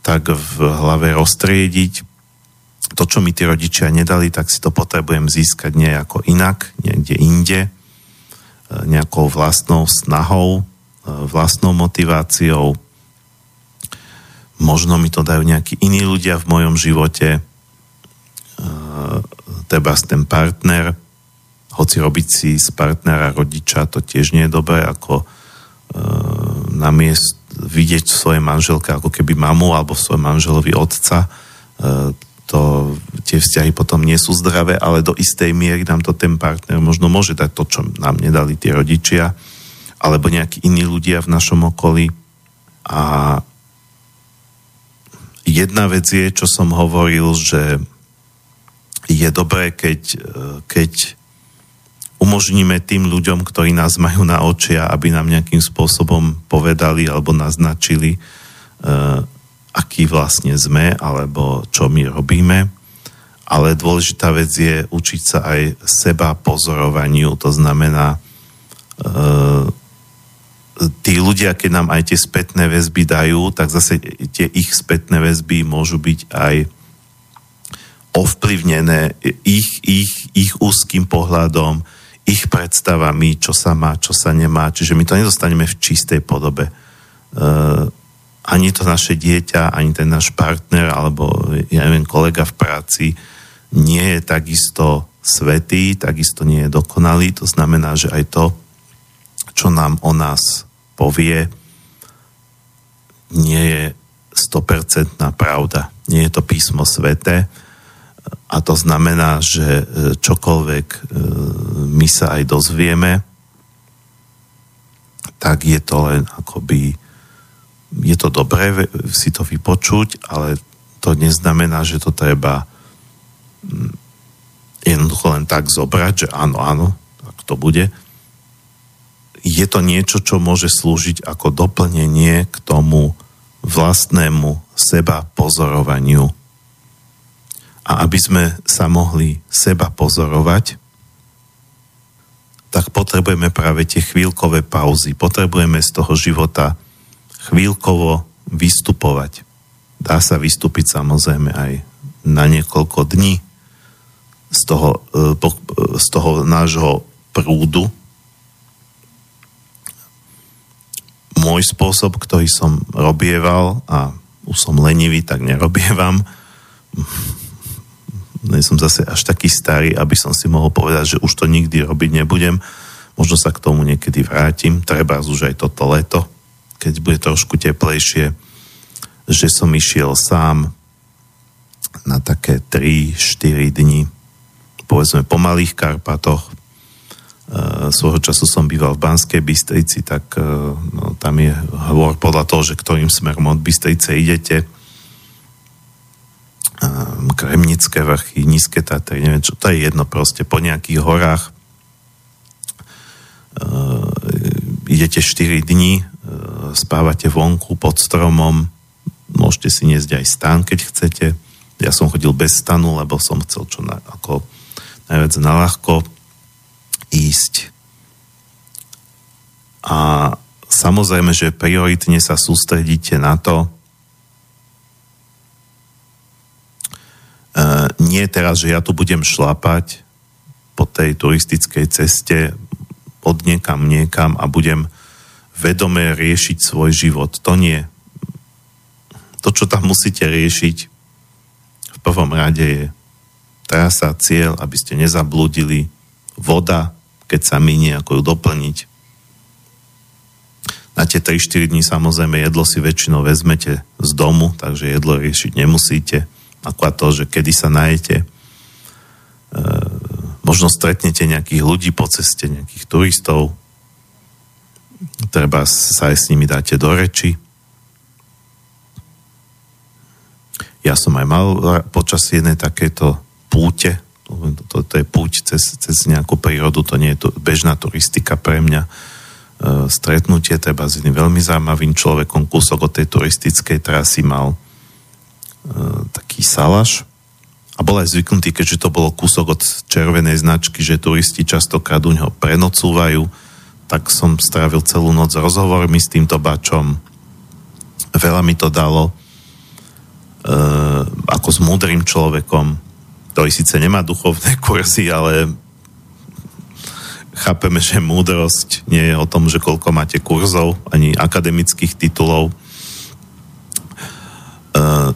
tak v hlave roztriediť, to, čo mi tí rodičia nedali, tak si to potrebujem získať nejako inak, niekde inde, e, nejakou vlastnou snahou, e, vlastnou motiváciou. Možno mi to dajú nejakí iní ľudia v mojom živote, e, treba ten partner, hoci robiť si z partnera rodiča, to tiež nie je dobré, ako na miest vidieť svoje manželke ako keby mamu alebo svoj manželovi otca, to, tie vzťahy potom nie sú zdravé, ale do istej miery nám to ten partner možno môže dať to, čo nám nedali tie rodičia, alebo nejakí iní ľudia v našom okolí. A jedna vec je, čo som hovoril, že je dobré, keď, keď umožníme tým ľuďom, ktorí nás majú na očia, aby nám nejakým spôsobom povedali alebo naznačili, aký vlastne sme, alebo čo my robíme. Ale dôležitá vec je učiť sa aj seba pozorovaniu, to znamená, e, tí ľudia, keď nám aj tie spätné väzby dajú, tak zase tie ich spätné väzby môžu byť aj ovplyvnené ich, ich, ich úzkým pohľadom, ich predstavami, čo sa má, čo sa nemá. Čiže my to nedostaneme v čistej podobe. Ani to naše dieťa, ani ten náš partner alebo ja neviem, kolega v práci nie je takisto svetý, takisto nie je dokonalý. To znamená, že aj to, čo nám o nás povie, nie je 100% pravda. Nie je to písmo sveté a to znamená, že e, čokoľvek e, my sa aj dozvieme, tak je to len akoby je to dobré si to vypočuť, ale to neznamená, že to treba mm, jednoducho len tak zobrať, že áno, áno, tak to bude. Je to niečo, čo môže slúžiť ako doplnenie k tomu vlastnému seba pozorovaniu. A aby sme sa mohli seba pozorovať, tak potrebujeme práve tie chvíľkové pauzy. Potrebujeme z toho života chvíľkovo vystupovať. Dá sa vystúpiť samozrejme aj na niekoľko dní z toho, e, e, z toho nášho prúdu. Môj spôsob, ktorý som robieval a už som lenivý, tak nerobievam. Nie som zase až taký starý, aby som si mohol povedať, že už to nikdy robiť nebudem. Možno sa k tomu niekedy vrátim. Treba už aj toto leto keď bude trošku teplejšie, že som išiel sám na také 3-4 dni, povedzme po Malých Karpatoch. E, svojho času som býval v Banskej Bystrici, tak e, no, tam je hovor podľa toho, že ktorým smerom od Bystrice idete. E, Kremnické vrchy, Nízke Tatry, neviem čo, to je jedno proste, po nejakých horách e, idete 4 dní, spávate vonku pod stromom, môžete si niesť aj stan, keď chcete. Ja som chodil bez stanu, lebo som chcel čo na, ako najviac naľahko ísť. A samozrejme, že prioritne sa sústredíte na to, Uh, nie teraz, že ja tu budem šlapať po tej turistickej ceste od niekam niekam a budem vedomé riešiť svoj život. To nie. To, čo tam musíte riešiť v prvom rade je trasa, cieľ, aby ste nezablúdili, voda, keď sa minie, ako ju doplniť. Na tie 3-4 dní samozrejme jedlo si väčšinou vezmete z domu, takže jedlo riešiť nemusíte. Ako to, že kedy sa najete. E, možno stretnete nejakých ľudí po ceste, nejakých turistov. Treba sa aj s nimi dáte do reči. Ja som aj mal počas jednej takéto púte, to, to, to je púť cez, cez nejakú prírodu, to nie je to bežná turistika pre mňa. E, stretnutie treba s jedným veľmi zaujímavým človekom, kúsok od tej turistickej trasy mal e, taký salaš a bol aj zvyknutý, keďže to bolo kúsok od červenej značky, že turisti častokrát u neho prenocúvajú, tak som strávil celú noc rozhovormi s týmto bačom. Veľa mi to dalo e, ako s múdrym človekom, ktorý síce nemá duchovné [LAUGHS] kurzy, ale chápeme, že múdrosť nie je o tom, že koľko máte kurzov, ani akademických titulov. Uh,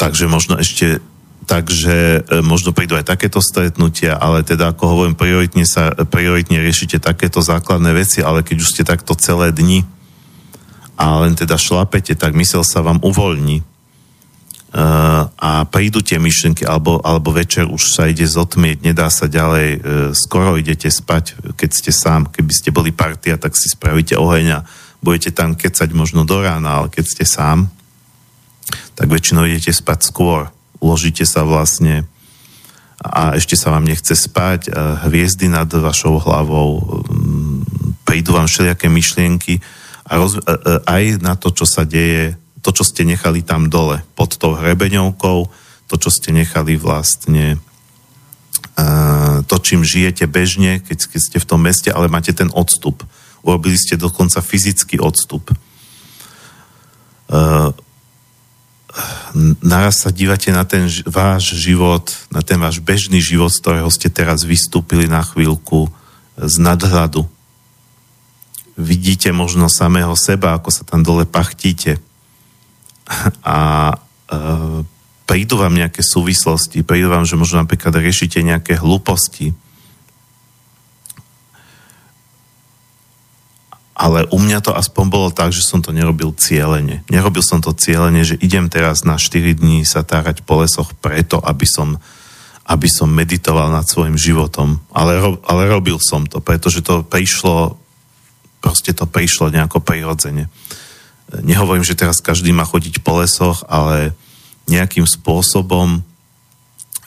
takže možno ešte takže uh, možno prídu aj takéto stretnutia, ale teda ako hovorím, prioritne, sa, prioritne riešite takéto základné veci, ale keď už ste takto celé dni a len teda šlapete, tak mysel sa vám uvoľní a prídu tie myšlenky, alebo, alebo večer už sa ide zotmieť, nedá sa ďalej, e, skoro idete spať, keď ste sám, keby ste boli partia, tak si spravíte oheň a budete tam kecať možno do rána, ale keď ste sám, tak väčšinou idete spať skôr. Uložíte sa vlastne a ešte sa vám nechce spať, hviezdy nad vašou hlavou, mm, prídu vám všelijaké myšlienky a roz, e, e, aj na to, čo sa deje to, čo ste nechali tam dole, pod tou hrebeňovkou, to, čo ste nechali vlastne to, čím žijete bežne, keď ste v tom meste, ale máte ten odstup. Urobili ste dokonca fyzický odstup. Naraz sa dívate na ten váš život, na ten váš bežný život, z ktorého ste teraz vystúpili na chvíľku z nadhľadu. Vidíte možno samého seba, ako sa tam dole pachtíte [LAUGHS] a e, prídu vám nejaké súvislosti, prídu vám, že možno napríklad riešite nejaké hlúposti, ale u mňa to aspoň bolo tak, že som to nerobil cieľene. Nerobil som to cieľene, že idem teraz na 4 dní sa tárať po lesoch preto, aby som, aby som meditoval nad svojim životom. Ale, ale robil som to, pretože to prišlo, proste to prišlo nejako prirodzene nehovorím, že teraz každý má chodiť po lesoch, ale nejakým spôsobom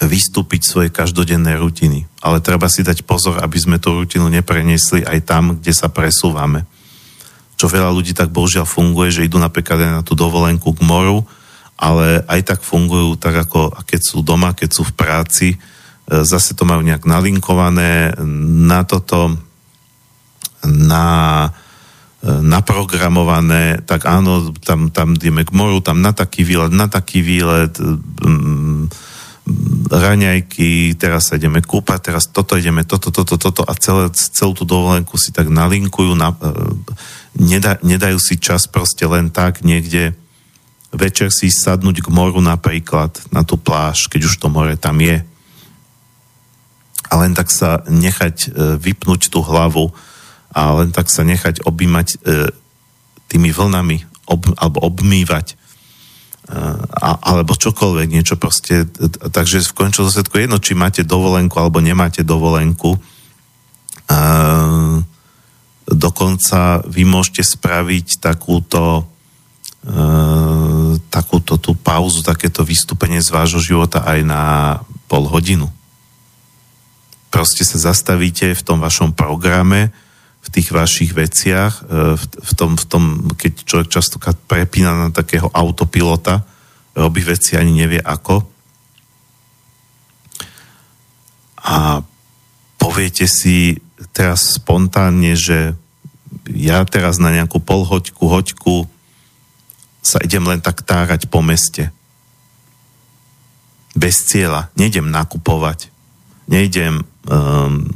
vystúpiť svoje každodenné rutiny. Ale treba si dať pozor, aby sme tú rutinu nepreniesli aj tam, kde sa presúvame. Čo veľa ľudí tak bohužiaľ funguje, že idú napríklad aj na tú dovolenku k moru, ale aj tak fungujú tak ako keď sú doma, keď sú v práci, e, zase to majú nejak nalinkované na toto, na naprogramované, tak áno, tam, tam ideme k moru, tam na taký výlet, na taký výlet, um, raňajky, teraz sa ideme kúpať, teraz toto ideme, toto, toto, toto a celé, celú tú dovolenku si tak nalinkujú, na, uh, nedá, nedajú si čas proste len tak niekde večer si sadnúť k moru napríklad, na tú pláž, keď už to more tam je. A len tak sa nechať uh, vypnúť tú hlavu, a len tak sa nechať objímať e, tými vlnami ob, alebo obmývať e, alebo čokoľvek, niečo proste. Takže v končnom dôsledku jedno, či máte dovolenku alebo nemáte dovolenku. Dokonca vy môžete spraviť takúto takúto tú pauzu, takéto vystúpenie z vášho života aj na pol hodinu. Proste sa zastavíte v tom vašom programe, v tých vašich veciach, e, v, tom, v tom, keď človek častokrát prepína na takého autopilota, robí veci ani nevie ako. a poviete si teraz spontánne, že ja teraz na nejakú polhoďku, hoďku sa idem len tak tárať po meste. Bez cieľa. Nejdem nakupovať. Nejdem um,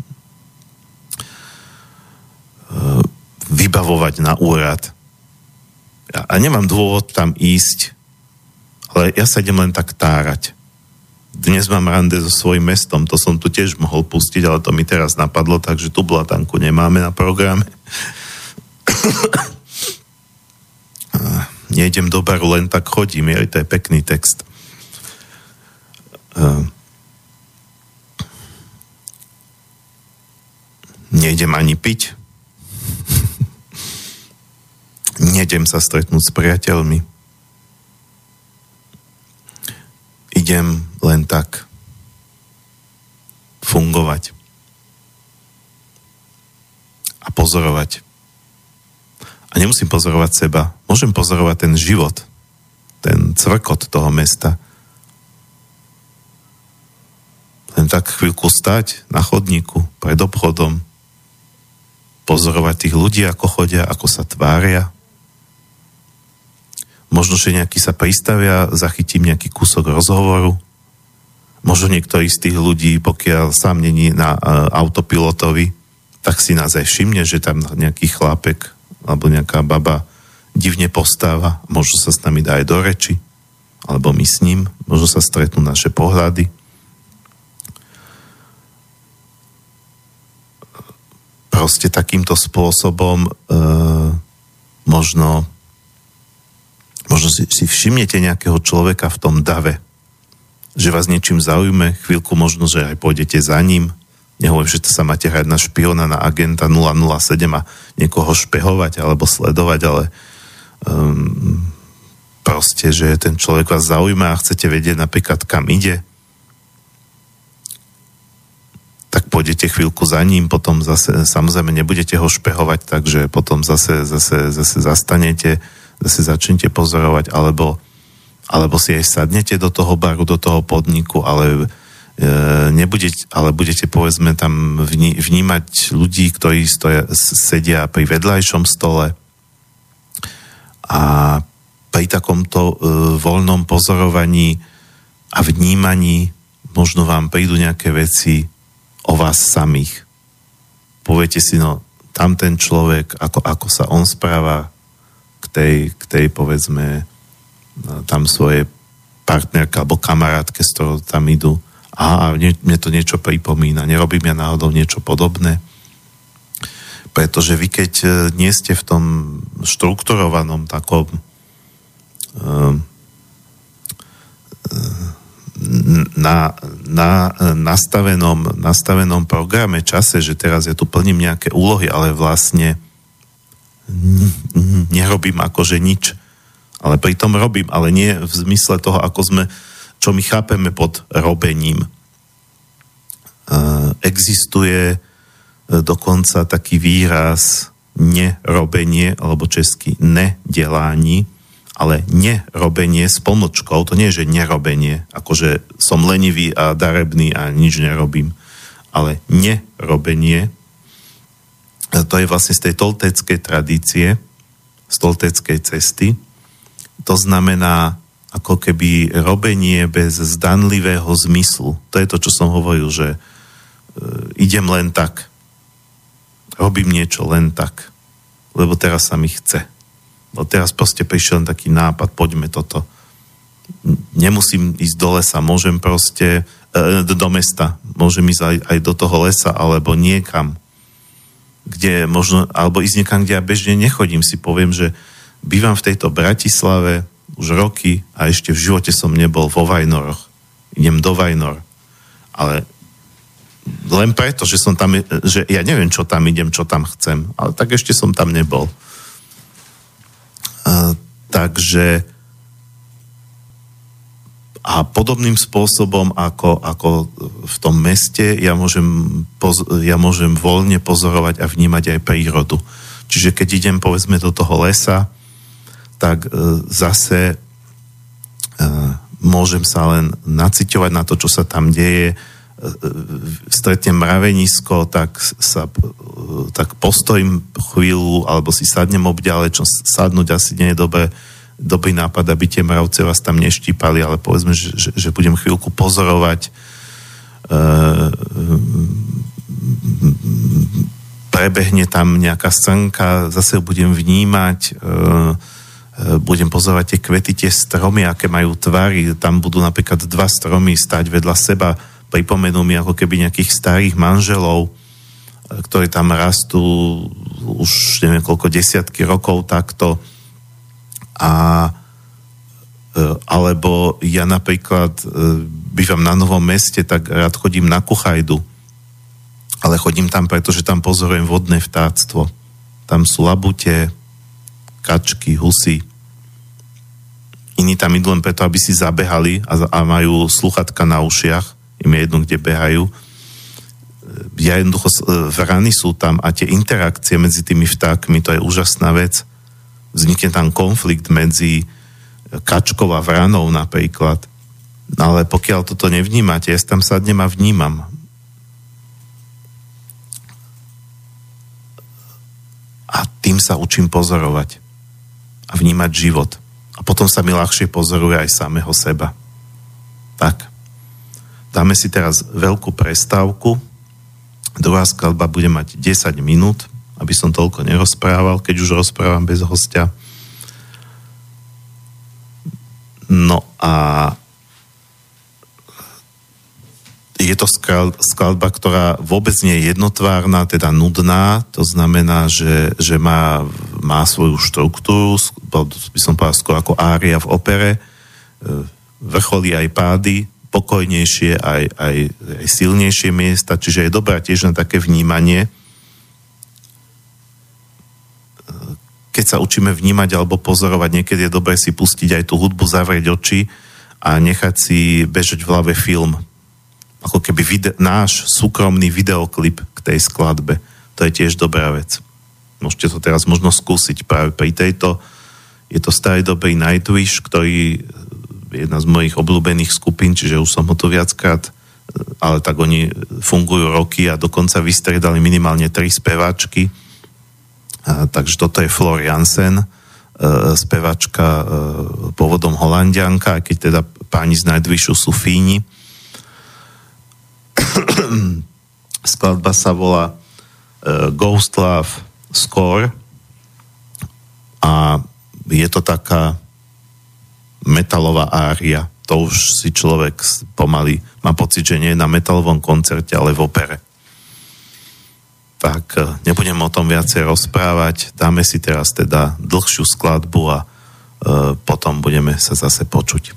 vybavovať na úrad. A nemám dôvod tam ísť, ale ja sa idem len tak tárať. Dnes mám rande so svojím mestom, to som tu tiež mohol pustiť, ale to mi teraz napadlo, takže tu blatanku nemáme na programe. [COUGHS] Nejdem do baru, len tak chodím, je, to je pekný text. Nejdem ani piť. Nejdem sa stretnúť s priateľmi idem len tak fungovať a pozorovať. A nemusím pozorovať seba, môžem pozorovať ten život, ten cvrkot toho mesta. Len tak chvíľku stať na chodníku pred obchodom, pozorovať tých ľudí, ako chodia, ako sa tvária, Možno, že nejaký sa pristavia, zachytím nejaký kúsok rozhovoru. Možno niektorý z tých ľudí, pokiaľ sám není na uh, autopilotovi, tak si nás aj všimne, že tam nejaký chlápek alebo nejaká baba divne postáva, možno sa s nami dá aj do reči, alebo my s ním, možno sa stretnú naše pohľady. Proste takýmto spôsobom uh, možno Možno si, si všimnete nejakého človeka v tom dave, že vás niečím zaujme, chvíľku možno, že aj pôjdete za ním. Nehovorím, že to sa máte hrať na špiona, na agenta 007 a niekoho špehovať alebo sledovať, ale um, proste, že ten človek vás zaujíma a chcete vedieť napríklad, kam ide, tak pôjdete chvíľku za ním, potom zase, samozrejme nebudete ho špehovať, takže potom zase, zase, zase zastanete, zase začnete pozorovať, alebo, alebo si aj sadnete do toho baru, do toho podniku, ale e, nebudete, ale budete povedzme tam vní, vnímať ľudí, ktorí stoja, sedia pri vedľajšom stole a pri takomto e, voľnom pozorovaní a vnímaní možno vám prídu nejaké veci o vás samých. Poviete si, no, tam ten človek, ako, ako sa on správa, tej, k tej povedzme tam svoje partnerka alebo kamarátke, s ktorou tam idú. A, mne to niečo pripomína. Nerobím ja náhodou niečo podobné. Pretože vy, keď e, nie ste v tom štrukturovanom takom uh, na, na nastavenom, nastavenom programe, čase, že teraz ja tu plním nejaké úlohy, ale vlastne nerobím akože nič. Ale pritom robím, ale nie v zmysle toho, ako sme, čo my chápeme pod robením. Uh, existuje uh, dokonca taký výraz nerobenie, alebo česky nedelání, ale nerobenie s pomlčkou, to nie je, že nerobenie, akože som lenivý a darebný a nič nerobím, ale nerobenie to je vlastne z tej tolteckej tradície, z tolteckej cesty. To znamená ako keby robenie bez zdanlivého zmyslu. To je to, čo som hovoril, že e, idem len tak. Robím niečo len tak. Lebo teraz sa mi chce. Lebo teraz proste prišiel taký nápad, poďme toto. Nemusím ísť do lesa, môžem proste e, do mesta, môžem ísť aj, aj do toho lesa, alebo niekam kde možno, alebo ísť niekam, kde ja bežne nechodím, si poviem, že bývam v tejto Bratislave už roky a ešte v živote som nebol vo Vajnoroch. Idem do Vajnor. Ale len preto, že som tam, že ja neviem, čo tam idem, čo tam chcem, ale tak ešte som tam nebol. Uh, takže a podobným spôsobom ako, ako v tom meste ja môžem, poz, ja môžem voľne pozorovať a vnímať aj prírodu. Čiže keď idem povedzme do toho lesa, tak e, zase e, môžem sa len naciťovať na to, čo sa tam deje, stretnem mravenisko, tak, sa, tak postojím chvíľu, alebo si sadnem obďale, čo sadnúť asi nie je dobré, dobrý nápad, aby tie mravce vás tam neštípali, ale povedzme, že, že, že budem chvíľku pozorovať uh, prebehne tam nejaká srnka, zase budem vnímať, e, budem pozorovať tie kvety, tie stromy, aké majú tvary. Tam budú napríklad dva stromy stať vedľa seba, pripomenú mi ako keby nejakých starých manželov, ktorí tam rastú už neviem koľko desiatky rokov takto. A alebo ja napríklad bývam na Novom meste, tak rád chodím na Kuchajdu ale chodím tam, pretože tam pozorujem vodné vtáctvo. Tam sú labute, kačky, husy. Iní tam idú len preto, aby si zabehali a, a majú sluchatka na ušiach. Im je jedno, kde behajú. Ja jednoducho, e, vrany sú tam a tie interakcie medzi tými vtákmi, to je úžasná vec. Vznikne tam konflikt medzi kačkou a vranou napríklad. Ale pokiaľ toto nevnímate, ja tam sadnem a vnímam. a tým sa učím pozorovať a vnímať život. A potom sa mi ľahšie pozoruje aj samého seba. Tak. Dáme si teraz veľkú prestávku. Druhá skladba bude mať 10 minút, aby som toľko nerozprával, keď už rozprávam bez hostia. No a je to skladba, ktorá vôbec nie je jednotvárna, teda nudná, to znamená, že, že má, má svoju štruktúru, by som povedal skôr ako ária v opere, e, vrcholy aj pády, pokojnejšie aj, aj, aj silnejšie miesta, čiže je dobrá tiež na také vnímanie. Keď sa učíme vnímať alebo pozorovať, niekedy je dobré si pustiť aj tú hudbu, zavrieť oči a nechať si bežať v hlave film ako keby vide- náš súkromný videoklip k tej skladbe. To je tiež dobrá vec. Môžete to teraz možno skúsiť práve pri tejto. Je to starý dobrý Nightwish, ktorý je jedna z mojich obľúbených skupín, čiže už som ho tu viackrát ale tak oni fungujú roky a dokonca vystredali minimálne tri speváčky. Takže toto je Flor Jansen, e, spevačka e, pôvodom holandianka, aj keď teda páni z Nightwishu sú Fíni. [COUGHS] Skladba sa volá uh, Ghost Love Score a je to taká metalová ária. To už si človek pomaly má pocit, že nie je na metalovom koncerte, ale v opere. Tak uh, nebudem o tom viacej rozprávať. Dáme si teraz teda dlhšiu skladbu a uh, potom budeme sa zase počuť.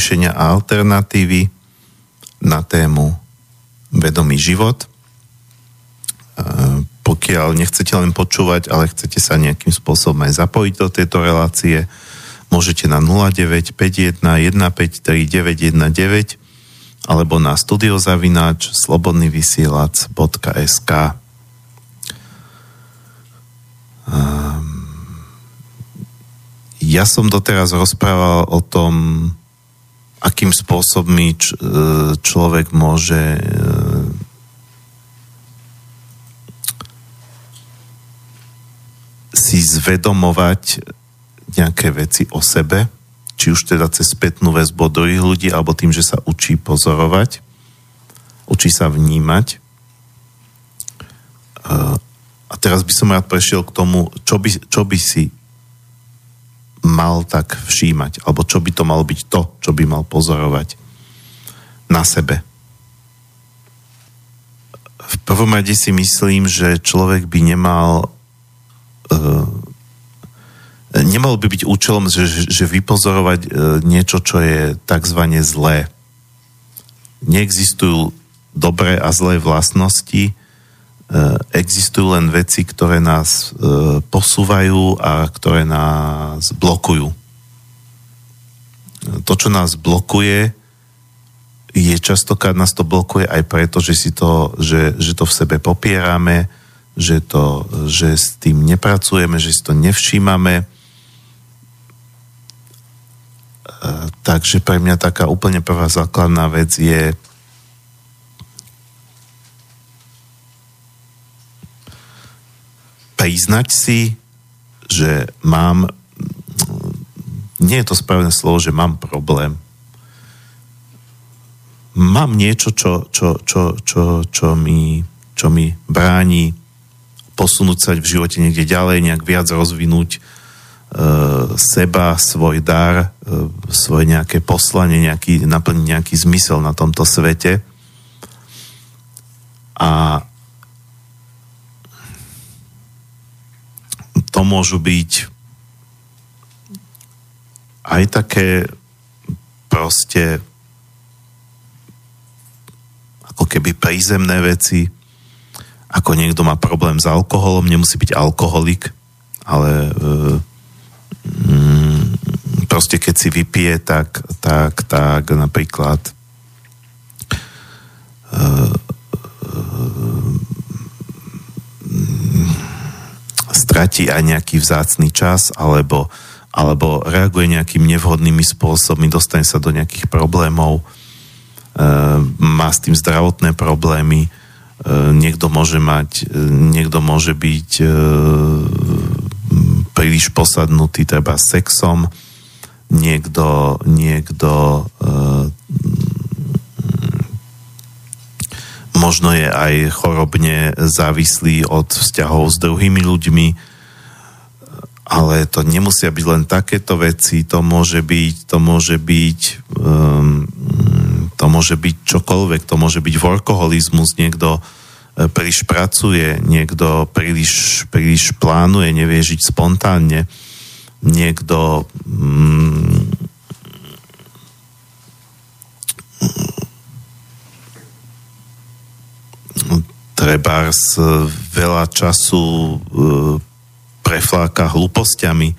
Riešenia a alternatívy na tému vedomý život. Pokiaľ nechcete len počúvať, ale chcete sa nejakým spôsobom aj zapojiť do tejto relácie, môžete na 0951 153 919 alebo na studiozavináč slobodnyvysielac.sk Ja som doteraz rozprával o tom, akým spôsobom č- e, človek môže e, si zvedomovať nejaké veci o sebe, či už teda cez spätnú väzbu od druhých ľudí, alebo tým, že sa učí pozorovať, učí sa vnímať. E, a teraz by som rád prešiel k tomu, čo by, čo by si mal tak všímať, alebo čo by to malo byť to, čo by mal pozorovať na sebe. V prvom rade si myslím, že človek by nemal uh, nemal by byť účelom, že, že vypozorovať uh, niečo, čo je takzvané zlé. Neexistujú dobré a zlé vlastnosti, existujú len veci, ktoré nás eh, posúvajú a ktoré nás blokujú. To, čo nás blokuje, je častokrát nás to blokuje aj preto, že, si to, že, že to v sebe popierame, že, to, že s tým nepracujeme, že si to nevšímame. Eh, takže pre mňa taká úplne prvá základná vec je priznať si, že mám, nie je to správne slovo, že mám problém. Mám niečo, čo, čo, čo, čo, čo, mi, čo mi bráni posunúť sa v živote niekde ďalej, nejak viac rozvinúť e, seba, svoj dar, e, svoje nejaké poslanie, nejaký, naplniť nejaký zmysel na tomto svete. A to môžu byť aj také proste ako keby prízemné veci, ako niekto má problém s alkoholom, nemusí byť alkoholik, ale e, mm, proste keď si vypije, tak, tak, tak napríklad e, e, stratí aj nejaký vzácný čas alebo, alebo reaguje nejakým nevhodnými spôsobmi, dostane sa do nejakých problémov, e, má s tým zdravotné problémy, e, niekto môže mať, e, niekto môže byť e, príliš posadnutý treba sexom, niekto, niekto e, možno je aj chorobne závislý od vzťahov s druhými ľuďmi, ale to nemusia byť len takéto veci, to môže byť, to môže byť, um, to môže byť čokoľvek, to môže byť workoholizmus, niekto e, príliš pracuje, niekto príliš, príliš plánuje, nevie žiť spontánne, niekto um, treba veľa času e, prefláka hlúpostiami. E,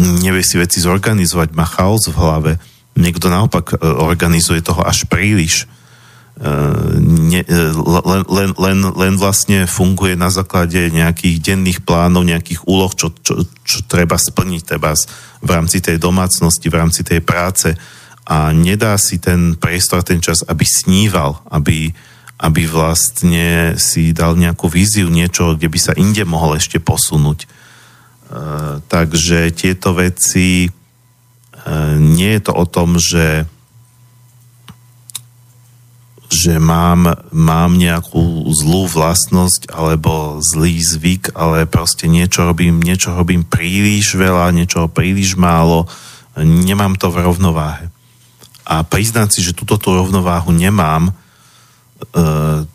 nevie si veci zorganizovať, má chaos v hlave. Niekto naopak e, organizuje toho až príliš. Ne, len, len, len, len vlastne funguje na základe nejakých denných plánov, nejakých úloh, čo, čo, čo treba splniť treba v rámci tej domácnosti, v rámci tej práce a nedá si ten priestor, ten čas, aby sníval, aby, aby vlastne si dal nejakú víziu, niečo, kde by sa inde mohol ešte posunúť. E, takže tieto veci, e, nie je to o tom, že že mám, mám nejakú zlú vlastnosť alebo zlý zvyk, ale proste niečo robím, niečo robím príliš veľa, niečo príliš málo, nemám to v rovnováhe a priznať si, že túto tú rovnováhu nemám,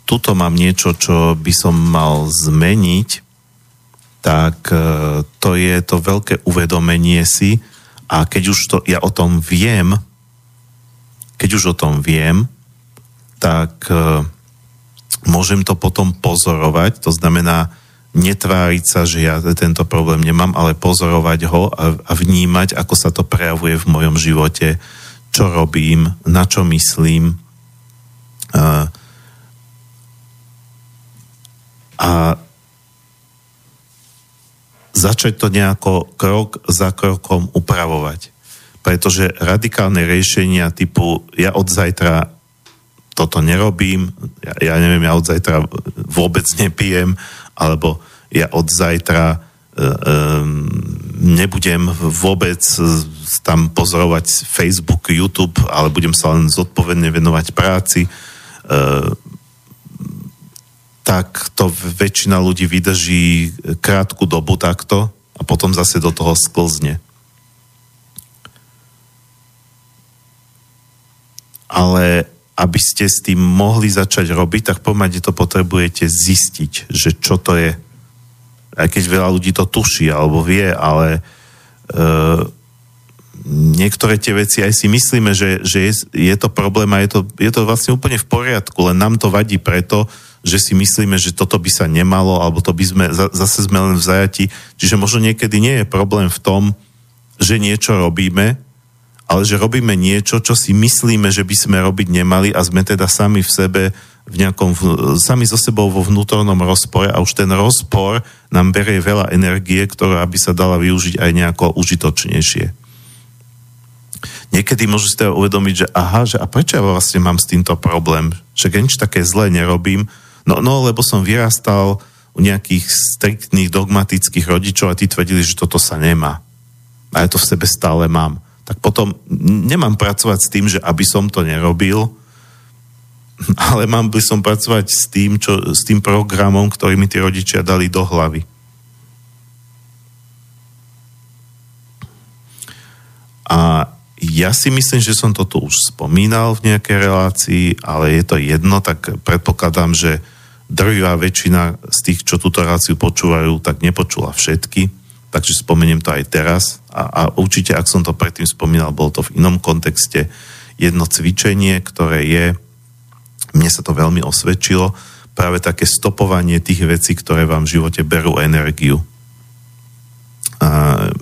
tuto mám niečo, čo by som mal zmeniť, tak e, to je to veľké uvedomenie si a keď už to, ja o tom viem, keď už o tom viem, tak e, môžem to potom pozorovať, to znamená netváriť sa, že ja tento problém nemám, ale pozorovať ho a, vnímať, ako sa to prejavuje v mojom živote, čo robím, na čo myslím. A, a začať to nejako krok za krokom upravovať. Pretože radikálne riešenia typu ja od zajtra toto nerobím, ja, ja neviem, ja od zajtra vôbec nepijem, alebo ja od zajtra um, nebudem vôbec tam pozorovať Facebook, YouTube, ale budem sa len zodpovedne venovať práci. Uh, tak to väčšina ľudí vydrží krátku dobu takto a potom zase do toho sklzne. Ale aby ste s tým mohli začať robiť, tak pomáde to potrebujete zistiť, že čo to je. Aj keď veľa ľudí to tuší alebo vie, ale e, niektoré tie veci aj si myslíme, že, že je, je to problém a je to, je to vlastne úplne v poriadku, len nám to vadí preto, že si myslíme, že toto by sa nemalo, alebo to by sme, zase sme len v zajati. Čiže možno niekedy nie je problém v tom, že niečo robíme, ale že robíme niečo, čo si myslíme, že by sme robiť nemali a sme teda sami v sebe v nejakom, sami so sebou vo vnútornom rozpore a už ten rozpor nám berie veľa energie, ktorá by sa dala využiť aj nejako užitočnejšie. Niekedy môžu si teda uvedomiť, že aha, že a prečo ja vlastne mám s týmto problém? Že keď nič také zlé nerobím, No, no lebo som vyrastal u nejakých striktných dogmatických rodičov a tí tvrdili, že toto sa nemá. A ja to v sebe stále mám. Tak potom nemám pracovať s tým, že aby som to nerobil, [LAUGHS] ale mám by som pracovať s tým, čo, s tým programom, ktorý mi tí rodičia dali do hlavy. A ja si myslím, že som to už spomínal v nejakej relácii, ale je to jedno, tak predpokladám, že drvivá väčšina z tých, čo túto reláciu počúvajú, tak nepočula všetky, takže spomeniem to aj teraz a, a určite, ak som to predtým spomínal, bolo to v inom kontexte jedno cvičenie, ktoré je, mne sa to veľmi osvedčilo, práve také stopovanie tých vecí, ktoré vám v živote berú energiu. A,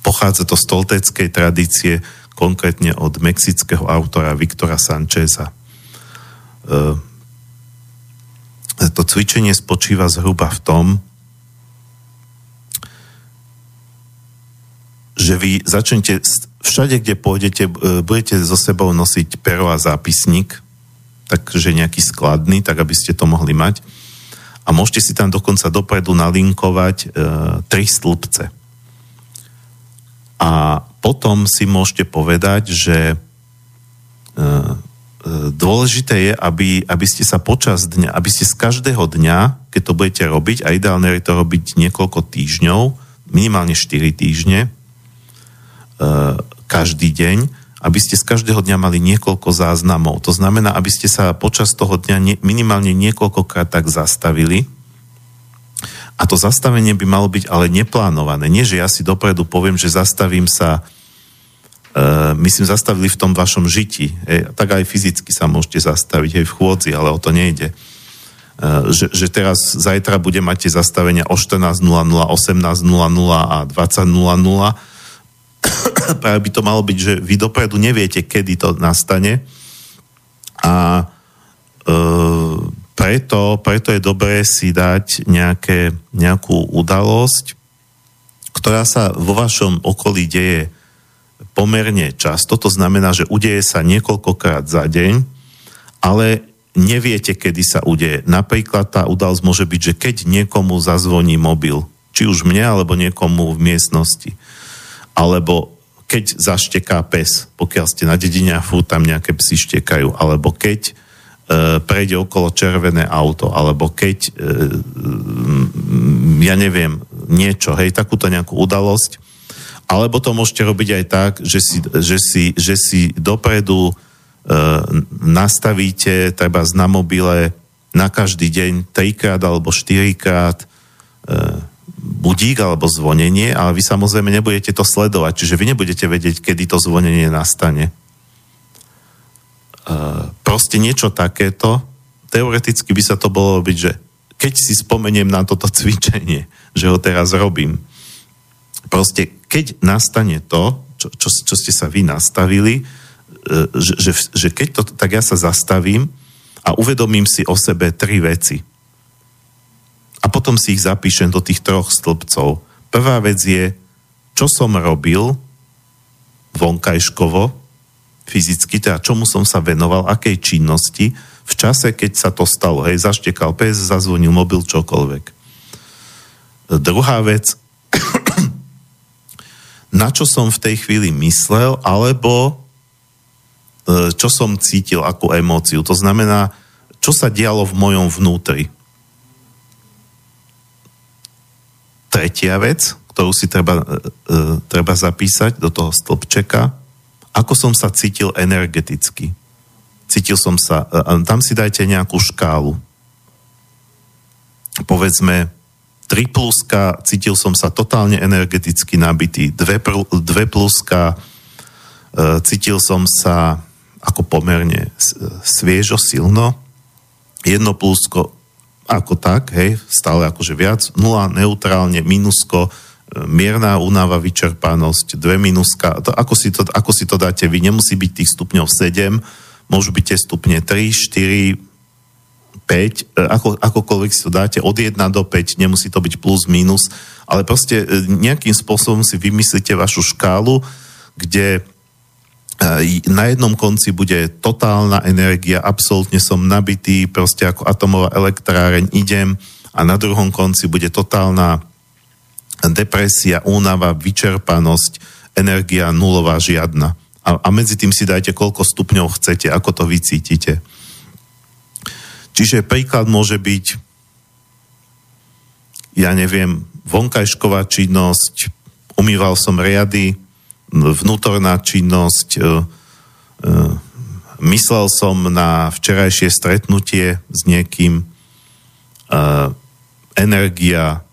pochádza to z tolteckej tradície, konkrétne od mexického autora Viktora Sancheza. E, to cvičenie spočíva zhruba v tom, že vy začnete všade, kde pôjdete, e, budete so sebou nosiť pero a zápisník, takže nejaký skladný, tak aby ste to mohli mať. A môžete si tam dokonca dopredu nalinkovať e, tri stĺpce. A potom si môžete povedať, že e, dôležité je, aby, aby ste sa počas dňa, aby ste z každého dňa, keď to budete robiť, a ideálne je to robiť niekoľko týždňov, minimálne 4 týždne, e, každý deň, aby ste z každého dňa mali niekoľko záznamov. To znamená, aby ste sa počas toho dňa minimálne niekoľkokrát tak zastavili. A to zastavenie by malo byť ale neplánované. Nie, že ja si dopredu poviem, že zastavím sa myslím, zastavili v tom vašom žiti. Hej, tak aj fyzicky sa môžete zastaviť aj v chôdzi, ale o to nejde. Uh, že, že teraz zajtra bude mať tie zastavenia o 14.00, 18.00 a 20.00. [COUGHS] Práve by to malo byť, že vy dopredu neviete, kedy to nastane. A uh, preto, preto je dobré si dať nejaké, nejakú udalosť, ktorá sa vo vašom okolí deje pomerne často, to znamená, že udeje sa niekoľkokrát za deň, ale neviete, kedy sa udeje. Napríklad tá udalosť môže byť, že keď niekomu zazvoní mobil, či už mne, alebo niekomu v miestnosti, alebo keď zašteká pes, pokiaľ ste na dedine a fú, tam nejaké psy štekajú, alebo keď e, prejde okolo červené auto, alebo keď, e, ja neviem, niečo, hej, takúto nejakú udalosť, alebo to môžete robiť aj tak, že si, že si, že si dopredu e, nastavíte treba na mobile na každý deň trikrát alebo štyrikrát budík alebo zvonenie, ale vy samozrejme nebudete to sledovať, čiže vy nebudete vedieť, kedy to zvonenie nastane. E, proste niečo takéto, teoreticky by sa to bolo robiť, že keď si spomeniem na toto cvičenie, že ho teraz robím, proste keď nastane to, čo, čo, čo ste sa vy nastavili, e, že, že, že keď to, tak ja sa zastavím a uvedomím si o sebe tri veci a potom si ich zapíšem do tých troch stĺpcov. Prvá vec je, čo som robil vonkajškovo, fyzicky, teda čomu som sa venoval, akej činnosti, v čase, keď sa to stalo. Hej, zaštekal pes, zazvonil mobil, čokoľvek. Druhá vec, na čo som v tej chvíli myslel, alebo e, čo som cítil ako emóciu. To znamená, čo sa dialo v mojom vnútri. tretia vec, ktorú si treba, e, e, treba zapísať do toho stĺpčeka, ako som sa cítil energeticky. Cítil som sa, tam si dajte nejakú škálu. Povedzme, 3 pluska, cítil som sa totálne energeticky nabitý, 2, 2 pluska, e, cítil som sa ako pomerne sviežo, silno, jedno plusko, ako tak, hej, stále akože viac, nula neutrálne, minusko, e, mierna únava, vyčerpanosť, dve minuska, to, ako, si to, ako si to dáte vy, nemusí byť tých stupňov 7, môžu byť tie stupne 3, 4, 5, ako, akokoľvek si to dáte, od 1 do 5, nemusí to byť plus, minus, ale proste e, nejakým spôsobom si vymyslíte vašu škálu, kde na jednom konci bude totálna energia, absolútne som nabitý, proste ako atomová elektráreň idem a na druhom konci bude totálna depresia, únava, vyčerpanosť, energia nulová, žiadna. A, a medzi tým si dajte, koľko stupňov chcete, ako to vycítite. Čiže príklad môže byť, ja neviem, vonkajšková činnosť, umýval som riady, vnútorná činnosť. E, e, myslel som na včerajšie stretnutie s niekým. E, energia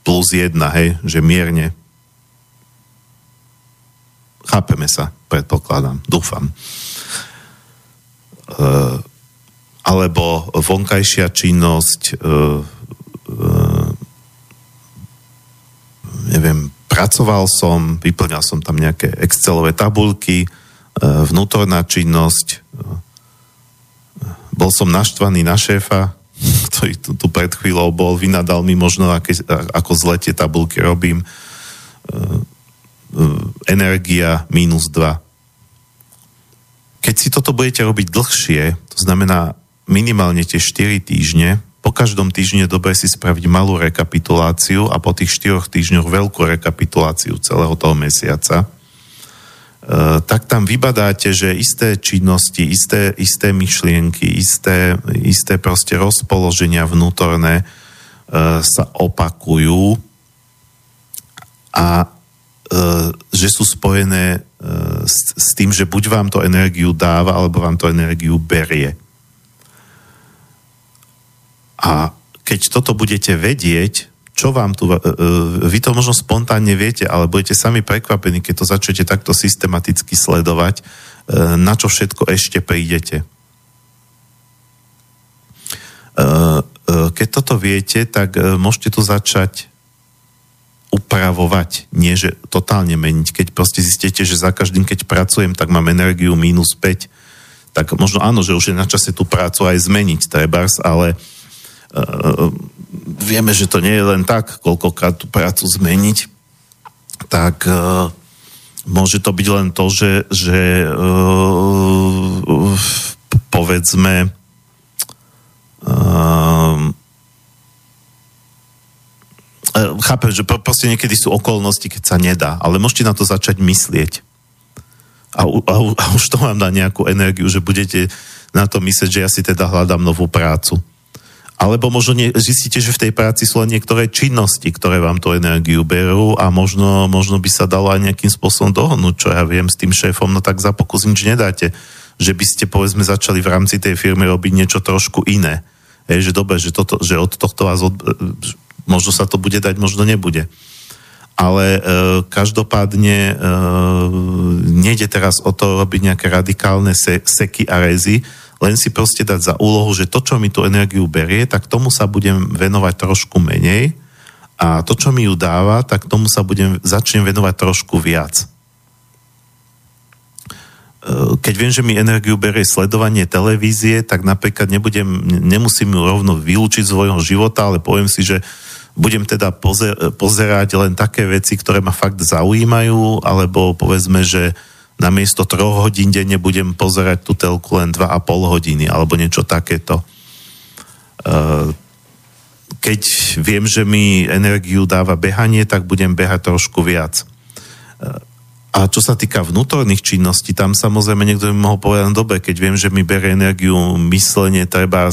plus jedna, hej, že mierne. Chápeme sa, predpokladám, dúfam. Alebo vonkajšia činnosť, neviem, pracoval som, vyplňal som tam nejaké Excelové tabulky, e, vnútorná činnosť, e, bol som naštvaný na šéfa, [LAUGHS] ktorý tu, tu pred chvíľou bol, vynadal mi možno, aké, ako zle tie tabulky robím. E, energia minus 2. Keď si toto budete robiť dlhšie, to znamená minimálne tie 4 týždne, po každom týždni je dobre si spraviť malú rekapituláciu a po tých štyroch týždňoch veľkú rekapituláciu celého toho mesiaca, e, tak tam vybadáte, že isté činnosti, isté, isté myšlienky, isté, isté proste rozpoloženia vnútorné e, sa opakujú a e, že sú spojené s, s tým, že buď vám to energiu dáva, alebo vám to energiu berie. A keď toto budete vedieť, čo vám tu, e, e, vy to možno spontánne viete, ale budete sami prekvapení, keď to začnete takto systematicky sledovať, e, na čo všetko ešte prídete. Keď toto viete, tak môžete to začať upravovať, nie že totálne meniť. Keď proste zistíte, že za každým, keď pracujem, tak mám energiu minus 5, tak možno áno, že už je na čase tú prácu aj zmeniť, trebárs, ale uh, vieme, že to nie je len tak, koľkokrát tú prácu zmeniť, tak uh, môže to byť len to, že, že uh, povedzme uh, chápem, že proste niekedy sú okolnosti, keď sa nedá, ale môžete na to začať myslieť. A, a, a už to vám dá nejakú energiu, že budete na to myslieť, že ja si teda hľadám novú prácu. Alebo možno nie, zistíte, že v tej práci sú len niektoré činnosti, ktoré vám tú energiu berú a možno, možno by sa dalo aj nejakým spôsobom dohodnúť, čo ja viem s tým šéfom, no tak za pokus nič nedáte. Že by ste povedzme začali v rámci tej firmy robiť niečo trošku iné. Hej, že dobre, že, toto, že od tohto vás od, možno sa to bude dať, možno nebude. Ale e, každopádne e, nejde teraz o to robiť nejaké radikálne se, seky a rezy, len si proste dať za úlohu, že to, čo mi tú energiu berie, tak tomu sa budem venovať trošku menej a to, čo mi ju dáva, tak tomu sa budem, začnem venovať trošku viac. E, keď viem, že mi energiu berie sledovanie televízie, tak napríklad nebudem, nemusím ju rovno vylúčiť z svojho života, ale poviem si, že budem teda pozer, pozerať len také veci, ktoré ma fakt zaujímajú, alebo povedzme, že namiesto troch hodín denne budem pozerať tú telku len 2,5 hodiny, alebo niečo takéto. E, keď viem, že mi energiu dáva behanie, tak budem behať trošku viac. E, a čo sa týka vnútorných činností, tam samozrejme niekto by mohol povedať na dobe, keď viem, že mi berie energiu myslenie, treba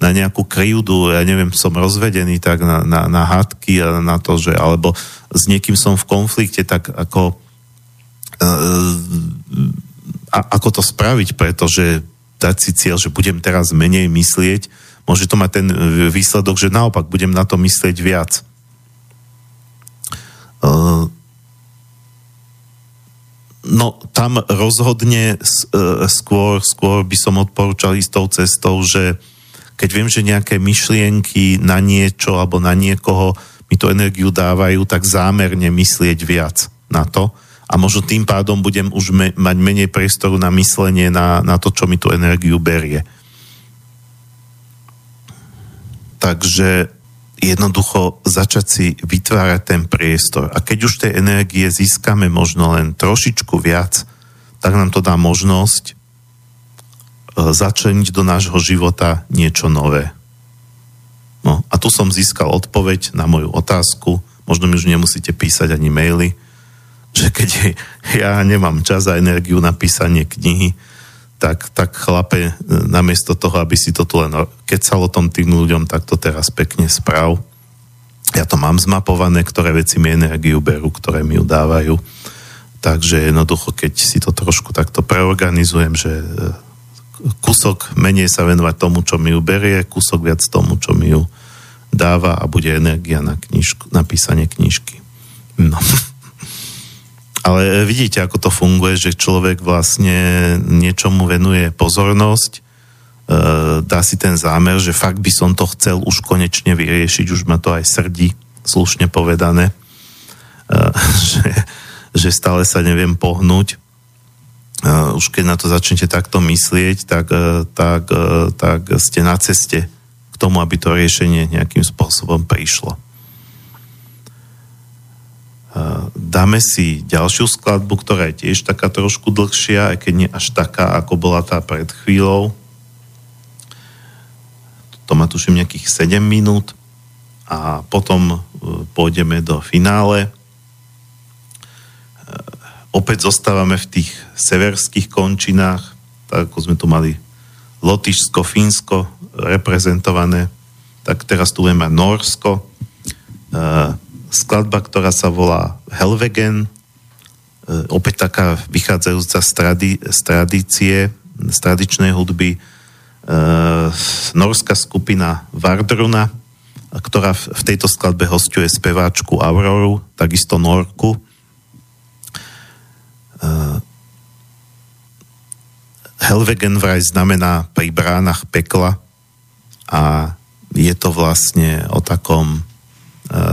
na nejakú kryjúdu, ja neviem, som rozvedený, tak na, na, na hádky a na to, že, alebo s niekým som v konflikte, tak ako a, ako to spraviť, pretože dať si cieľ, že budem teraz menej myslieť, môže to mať ten výsledok, že naopak budem na to myslieť viac. E, no, tam rozhodne e, skôr, skôr by som odporúčal ísť tou cestou, že keď viem, že nejaké myšlienky na niečo alebo na niekoho mi tú energiu dávajú, tak zámerne myslieť viac na to a možno tým pádom budem už me, mať menej priestoru na myslenie na, na to, čo mi tú energiu berie. Takže jednoducho začať si vytvárať ten priestor. A keď už tej energie získame možno len trošičku viac, tak nám to dá možnosť začleniť do nášho života niečo nové. No a tu som získal odpoveď na moju otázku, možno mi už nemusíte písať ani maily, že keď [LAUGHS] ja nemám čas a energiu na písanie knihy, tak, tak chlape, e, namiesto toho, aby si to tu len kecalo tom tým ľuďom, tak to teraz pekne správ. Ja to mám zmapované, ktoré veci mi energiu berú, ktoré mi ju dávajú. Takže jednoducho, keď si to trošku takto preorganizujem, že e, kúsok menej sa venovať tomu, čo mi ju berie, kúsok viac tomu, čo mi ju dáva a bude energia na, knižku, na písanie knižky. No. [LAUGHS] Ale vidíte, ako to funguje, že človek vlastne niečomu venuje pozornosť, e, dá si ten zámer, že fakt by som to chcel už konečne vyriešiť, už ma to aj srdí, slušne povedané, e, [LAUGHS] že, že stále sa neviem pohnúť. Už keď na to začnete takto myslieť, tak, tak, tak ste na ceste k tomu, aby to riešenie nejakým spôsobom prišlo. Dáme si ďalšiu skladbu, ktorá je tiež taká trošku dlhšia, aj keď nie až taká, ako bola tá pred chvíľou. To má tuším nejakých 7 minút a potom pôjdeme do finále opäť zostávame v tých severských končinách, tak ako sme tu mali Lotyšsko, Fínsko reprezentované, tak teraz tu budeme mať Norsko. E, skladba, ktorá sa volá Helvegen, e, opäť taká vychádzajúca z, tradi- z tradície, z tradičnej hudby, e, norská skupina Vardruna, ktorá v, v tejto skladbe hostuje speváčku Auroru, takisto Norku, Uh, Helvegen vraj znamená pri bránach pekla a je to vlastne o takom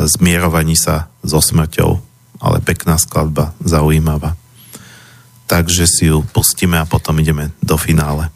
zmierovaní sa so smrťou, ale pekná skladba, zaujímavá. Takže si ju pustíme a potom ideme do finále.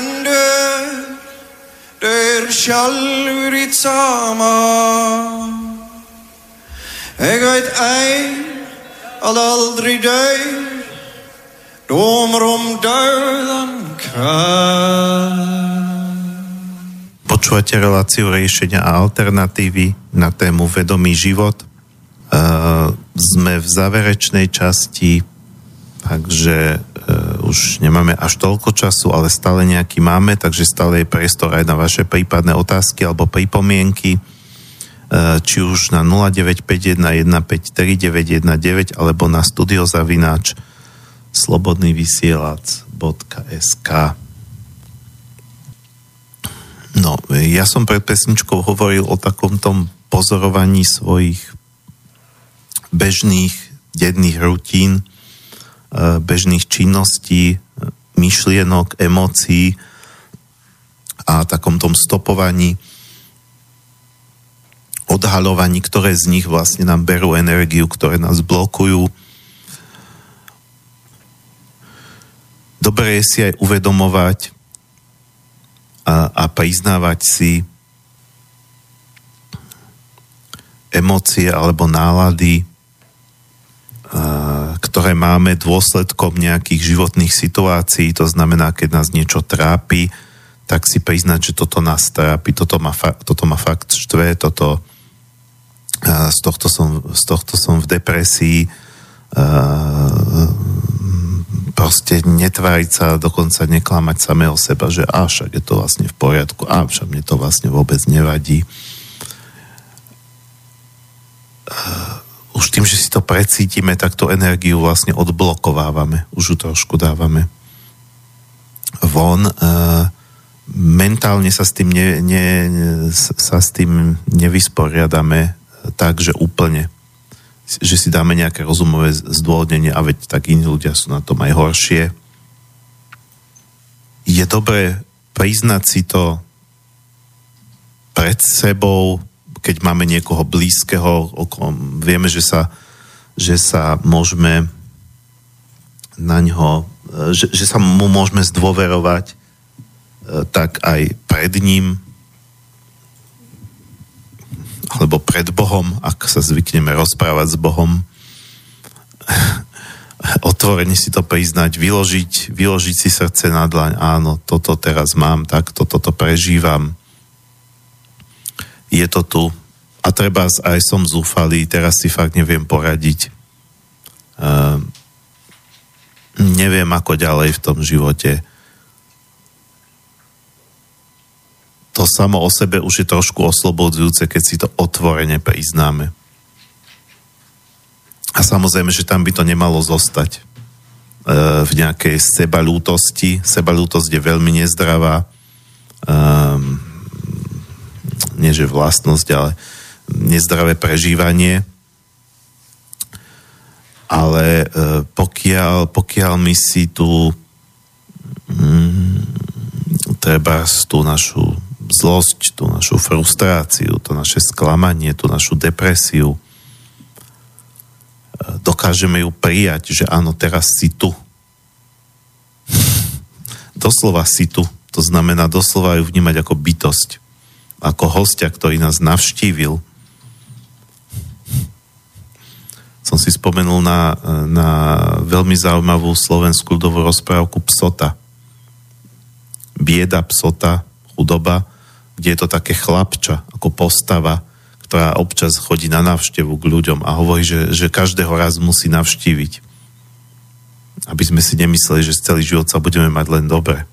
Fröndur Dau er sjálfur í Ég veit ein að aldrei dau Dómar om döðan Počúvate reláciu riešenia a alternatívy na tému vedomý život. Uh, sme v záverečnej časti, takže už nemáme až toľko času, ale stále nejaký máme, takže stále je priestor aj na vaše prípadné otázky alebo pripomienky, uh, či už na 0951153919 alebo na studiozavináč slobodnývysielac.sk No, ja som pred pesničkou hovoril o takom tom pozorovaní svojich bežných denných rutín, e, bežných činností, myšlienok, emócií a takom tom stopovaní, odhaľovaní, ktoré z nich vlastne nám berú energiu, ktoré nás blokujú, dobre je si aj uvedomovať a, a priznávať si emócie alebo nálady, ktoré máme dôsledkom nejakých životných situácií, to znamená, keď nás niečo trápi, tak si priznať, že toto nás trápi, toto ma, fa- toto ma fakt štve, toto, z, tohto som, z tohto som v depresii, proste netváriť sa, dokonca neklamať samého seba, že a však je to vlastne v poriadku, a však mne to vlastne vôbec nevadí. Uh, už tým, že si to precítime, tak tú energiu vlastne odblokovávame, už ju trošku dávame von. Uh, mentálne sa s tým, ne, ne, sa s tým nevysporiadame tak, že úplne že si dáme nejaké rozumové zdôvodnenie a veď tak iní ľudia sú na tom aj horšie. Je dobré priznať si to pred sebou, keď máme niekoho blízkeho, okom, vieme, že sa, že sa môžeme na ňo, že, že sa mu môžeme zdôverovať, e, tak aj pred ním alebo pred Bohom, ak sa zvykneme rozprávať s Bohom, [LAUGHS] otvorene si to priznať, vyložiť, vyložiť si srdce na dlaň, áno, toto teraz mám, tak toto to prežívam. Je to tu. A treba aj som zúfalý, teraz si fakt neviem poradiť. Uh, neviem ako ďalej v tom živote. to samo o sebe už je trošku oslobodzujúce, keď si to otvorene priznáme. A samozrejme, že tam by to nemalo zostať e, v nejakej sebalútosti. Sebalútosť je veľmi nezdravá. E, nie že vlastnosť, ale nezdravé prežívanie. Ale e, pokiaľ, pokiaľ my si tu mm, treba tú našu zlosť, tú našu frustráciu, to naše sklamanie, tú našu depresiu. E, dokážeme ju prijať, že áno, teraz si tu. [LAUGHS] doslova si tu. To znamená doslova ju vnímať ako bytosť. Ako hostia, ktorý nás navštívil. Som si spomenul na, na veľmi zaujímavú slovenskú ľudovú rozprávku Psota. Bieda psota, chudoba kde je to také chlapča, ako postava, ktorá občas chodí na návštevu k ľuďom a hovorí, že, že každého raz musí navštíviť. Aby sme si nemysleli, že celý život sa budeme mať len dobre.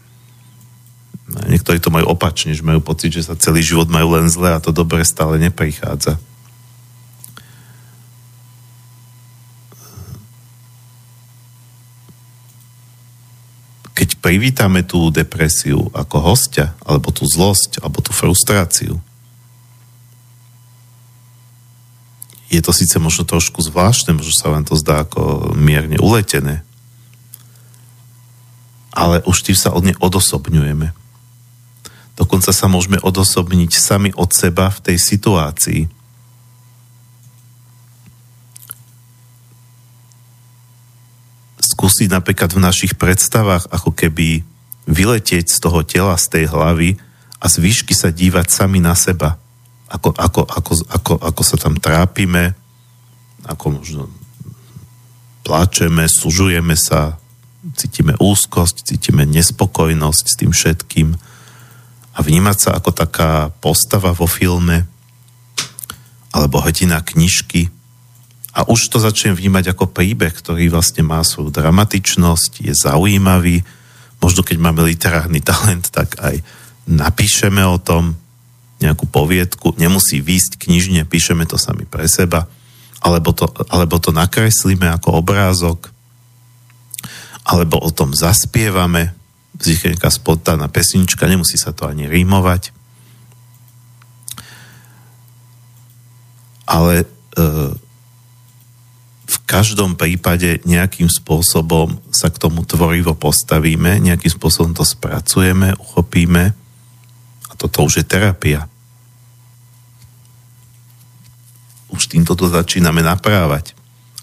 Niektorí to majú opačne, že majú pocit, že sa celý život majú len zle a to dobre stále neprichádza. keď privítame tú depresiu ako hostia, alebo tú zlosť, alebo tú frustráciu, je to síce možno trošku zvláštne, možno sa vám to zdá ako mierne uletené, ale už tým sa od nej odosobňujeme. Dokonca sa môžeme odosobniť sami od seba v tej situácii. Skúsiť napríklad v našich predstavách ako keby vyletieť z toho tela, z tej hlavy a z výšky sa dívať sami na seba. Ako, ako, ako, ako, ako sa tam trápime, ako možno pláčeme, sužujeme sa, cítime úzkosť, cítime nespokojnosť s tým všetkým a vnímať sa ako taká postava vo filme alebo hrdina knižky. A už to začnem vnímať ako príbeh, ktorý vlastne má svoju dramatičnosť, je zaujímavý, možno keď máme literárny talent, tak aj napíšeme o tom nejakú poviedku, nemusí výjsť knižne, píšeme to sami pre seba. Alebo to, alebo to nakreslíme ako obrázok, alebo o tom zaspievame, vznikne spontánna pesnička, nemusí sa to ani rímovať. Ale e, v každom prípade nejakým spôsobom sa k tomu tvorivo postavíme, nejakým spôsobom to spracujeme, uchopíme a toto už je terapia. už týmto to začíname naprávať.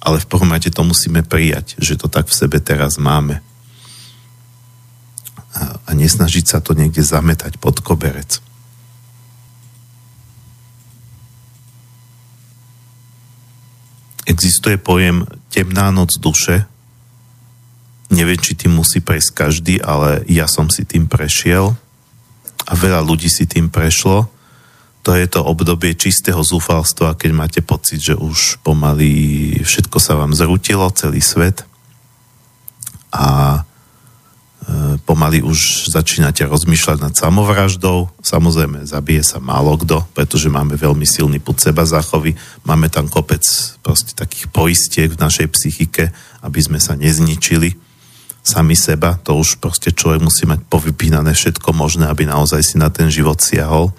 Ale v prvom rade to musíme prijať, že to tak v sebe teraz máme. A, a nesnažiť sa to niekde zametať pod koberec. Existuje pojem temná noc duše. Neviem, či tým musí prejsť každý, ale ja som si tým prešiel a veľa ľudí si tým prešlo to je to obdobie čistého zúfalstva, keď máte pocit, že už pomaly všetko sa vám zrutilo, celý svet a pomaly už začínate rozmýšľať nad samovraždou. Samozrejme, zabije sa málo kto, pretože máme veľmi silný put seba záchovy. Máme tam kopec proste takých poistiek v našej psychike, aby sme sa nezničili sami seba. To už proste človek musí mať povypínané všetko možné, aby naozaj si na ten život siahol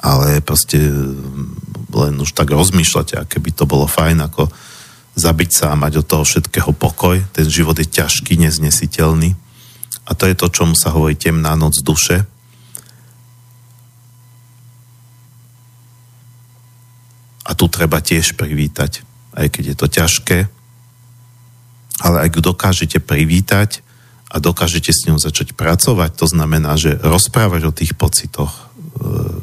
ale proste mm, len už tak rozmýšľate, aké by to bolo fajn, ako zabiť sa a mať od toho všetkého pokoj. Ten život je ťažký, neznesiteľný. A to je to, čomu sa hovorí temná noc duše. A tu treba tiež privítať, aj keď je to ťažké, ale ak dokážete privítať a dokážete s ňou začať pracovať, to znamená, že rozprávať o tých pocitoch,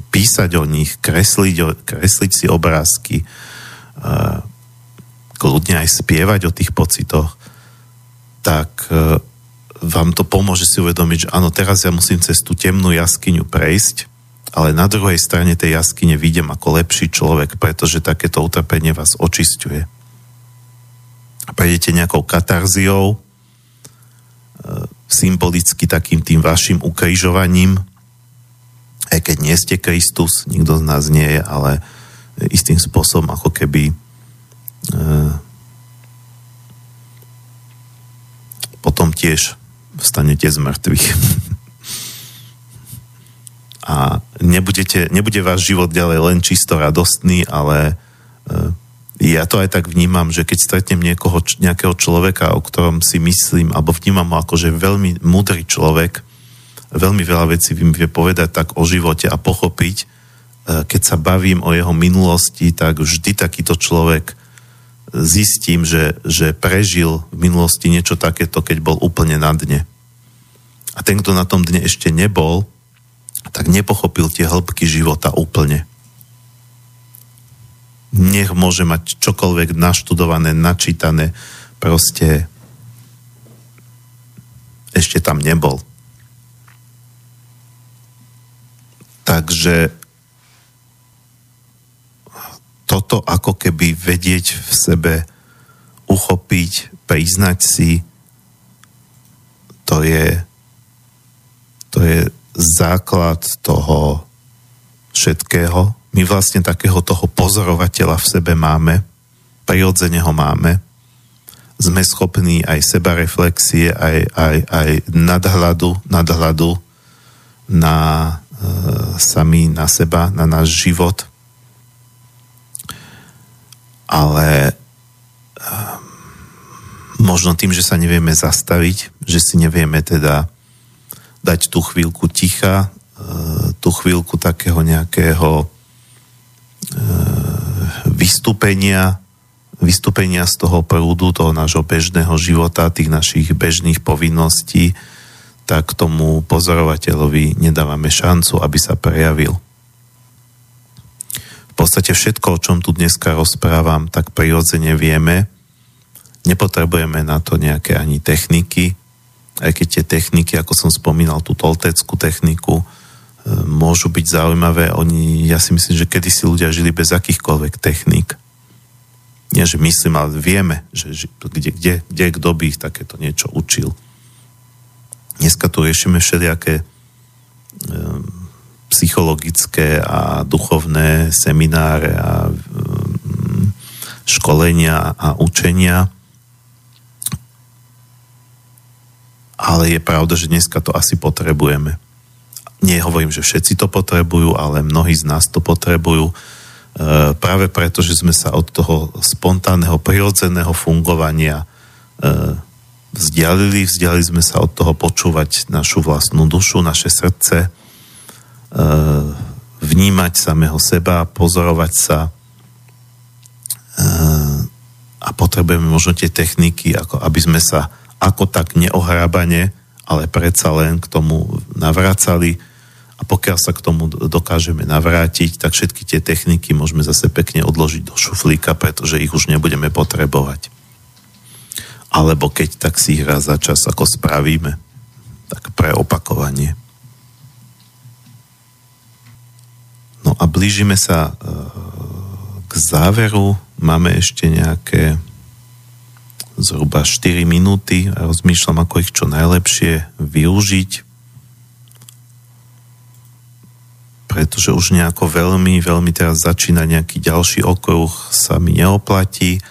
písať o nich, kresliť, kresliť si obrázky, kľudne aj spievať o tých pocitoch, tak e, vám to pomôže si uvedomiť, že áno, teraz ja musím cez tú temnú jaskyňu prejsť, ale na druhej strane tej jaskyne vidím ako lepší človek, pretože takéto utrpenie vás očisťuje. Prejdete nejakou katarziou, e, symbolicky takým tým vašim ukrižovaním, aj keď nie ste Kristus, nikto z nás nie je, ale istým spôsobom ako keby e, potom tiež vstanete z mŕtvych. A nebudete, nebude váš život ďalej len čisto radostný, ale e, ja to aj tak vnímam, že keď stretnem niekoho, nejakého človeka, o ktorom si myslím, alebo vnímam ho ako, že veľmi múdry človek, veľmi veľa vecí vím vie povedať tak o živote a pochopiť. E, keď sa bavím o jeho minulosti, tak vždy takýto človek zistím, že, že prežil v minulosti niečo takéto, keď bol úplne na dne. A ten, kto na tom dne ešte nebol, tak nepochopil tie hĺbky života úplne. Nech môže mať čokoľvek naštudované, načítané, proste ešte tam nebol. Takže toto ako keby vedieť v sebe, uchopiť, priznať si, to je, to je základ toho všetkého. My vlastne takého toho pozorovateľa v sebe máme, prirodzene ho máme. Sme schopní aj seba reflexie, aj, aj, aj nadhľadu, nadhľadu na E, sami na seba, na náš život. Ale e, možno tým, že sa nevieme zastaviť, že si nevieme teda dať tú chvíľku ticha, e, tú chvíľku takého nejakého e, vystúpenia, vystúpenia z toho prúdu, toho nášho bežného života, tých našich bežných povinností, tak tomu pozorovateľovi nedávame šancu, aby sa prejavil. Podstate všetko, o čom tu dneska rozprávam, tak prirodzene vieme. Nepotrebujeme na to nejaké ani techniky, aj keď tie techniky, ako som spomínal, tú tolteckú techniku, e, môžu byť zaujímavé. Oni, ja si myslím, že kedysi ľudia žili bez akýchkoľvek technik. Nie, že myslím, ale vieme, že, kde, kde, kde kto by ich takéto niečo učil. Dneska tu riešime všelijaké e, psychologické a duchovné semináre a e, školenia a učenia. Ale je pravda, že dneska to asi potrebujeme. Nie hovorím, že všetci to potrebujú, ale mnohí z nás to potrebujú e, práve preto, že sme sa od toho spontánneho, prirodzeného fungovania e, vzdialili, vzdialili sme sa od toho počúvať našu vlastnú dušu, naše srdce, vnímať samého seba, pozorovať sa a potrebujeme možno tie techniky, ako aby sme sa ako tak neohrábane, ale predsa len k tomu navracali a pokiaľ sa k tomu dokážeme navrátiť, tak všetky tie techniky môžeme zase pekne odložiť do šuflíka, pretože ich už nebudeme potrebovať. Alebo keď tak si ich raz za čas ako spravíme, tak pre opakovanie. No a blížime sa e, k záveru. Máme ešte nejaké zhruba 4 minúty. A rozmýšľam, ako ich čo najlepšie využiť, pretože už nejako veľmi, veľmi teraz začína nejaký ďalší okruh, sa mi neoplatí,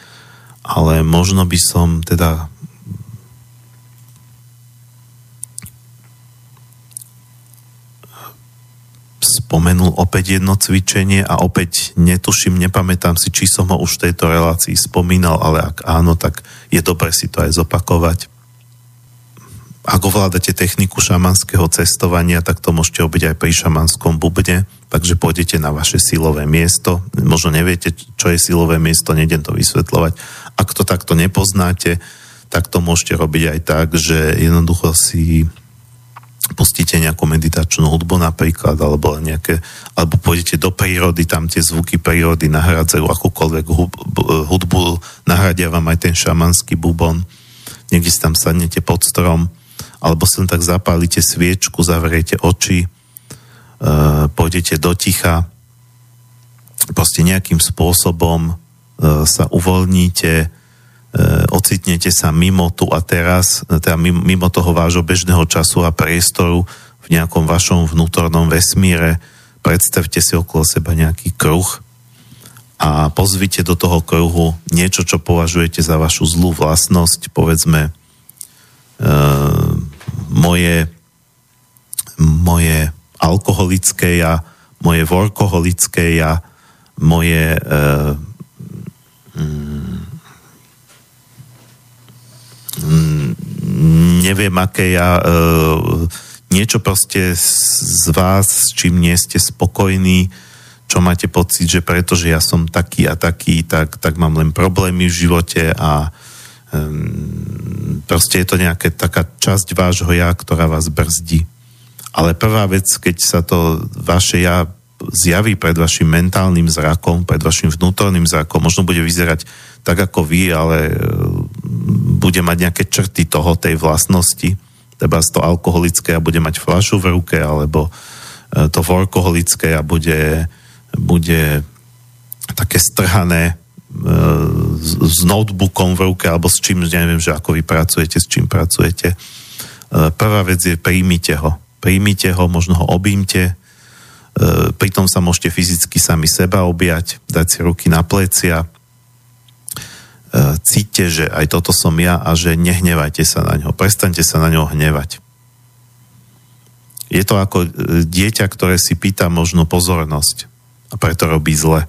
ale možno by som teda spomenul opäť jedno cvičenie a opäť netuším, nepamätám si, či som ho už v tejto relácii spomínal, ale ak áno, tak je dobre si to aj zopakovať. Ak ovládate techniku šamanského cestovania, tak to môžete obiť aj pri šamanskom bubne, takže pôjdete na vaše silové miesto. Možno neviete, čo je silové miesto, nejdem to vysvetľovať. Ak to takto nepoznáte, tak to môžete robiť aj tak, že jednoducho si pustíte nejakú meditačnú hudbu napríklad, alebo nejaké, alebo pôjdete do prírody, tam tie zvuky prírody nahradzajú akúkoľvek hudbu, nahradia vám aj ten šamanský bubon, niekde si tam sadnete pod strom, alebo sem tak zapálite sviečku, zavriete oči, e, pôjdete do ticha, proste nejakým spôsobom e, sa uvoľníte, ocitnete sa mimo tu a teraz, teda mimo toho vášho bežného času a priestoru v nejakom vašom vnútornom vesmíre, predstavte si okolo seba nejaký kruh a pozvite do toho kruhu niečo, čo považujete za vašu zlú vlastnosť, povedzme e, moje moje alkoholické ja, moje vorkoholické ja, moje e, mm, neviem, aké ja, e, niečo proste z vás, s čím nie ste spokojní, čo máte pocit, že pretože ja som taký a taký, tak, tak mám len problémy v živote a um, proste je to nejaká taká časť vášho ja, ktorá vás brzdí. Ale prvá vec, keď sa to vaše ja zjaví pred vašim mentálnym zrakom, pred vašim vnútorným zrakom, možno bude vyzerať tak ako vy, ale bude mať nejaké črty toho, tej vlastnosti, teda to alkoholické a bude mať flašu v ruke, alebo e, to alkoholické a bude, bude také strhané e, s notebookom v ruke alebo s čím, neviem, že ako vy pracujete, s čím pracujete. E, prvá vec je príjmite ho. Príjmite ho, možno ho objímte, pritom sa môžete fyzicky sami seba objať, dať si ruky na plecia, cíte, že aj toto som ja a že nehnevajte sa na ňo. Prestaňte sa na ňo hnevať. Je to ako e, dieťa, ktoré si pýta možno pozornosť a preto robí zle.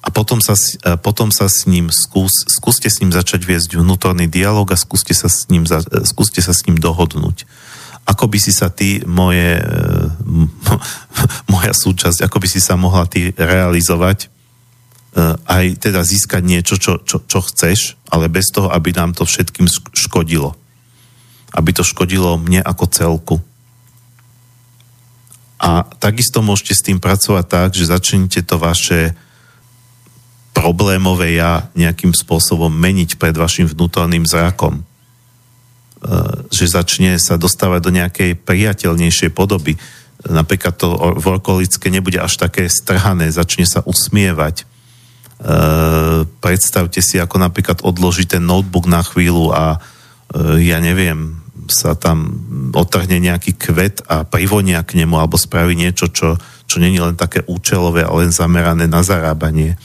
A potom sa, potom sa s ním skús, skúste s ním začať viesť vnútorný dialog a skúste sa s ním, skúste sa s ním dohodnúť. Ako by si sa ty, moje, [LAUGHS] moja súčasť, ako by si sa mohla ty realizovať, aj teda získať niečo, čo, čo, čo chceš, ale bez toho, aby nám to všetkým škodilo. Aby to škodilo mne ako celku. A takisto môžete s tým pracovať tak, že začnete to vaše problémové ja nejakým spôsobom meniť pred vašim vnútorným zrakom. E, že začne sa dostávať do nejakej priateľnejšej podoby. Napríklad to workolické nebude až také strhané, začne sa usmievať. E, predstavte si, ako napríklad odloží ten notebook na chvíľu a e, ja neviem, sa tam otrhne nejaký kvet a privonia k nemu alebo spraví niečo, čo, čo není len také účelové, ale len zamerané na zarábanie.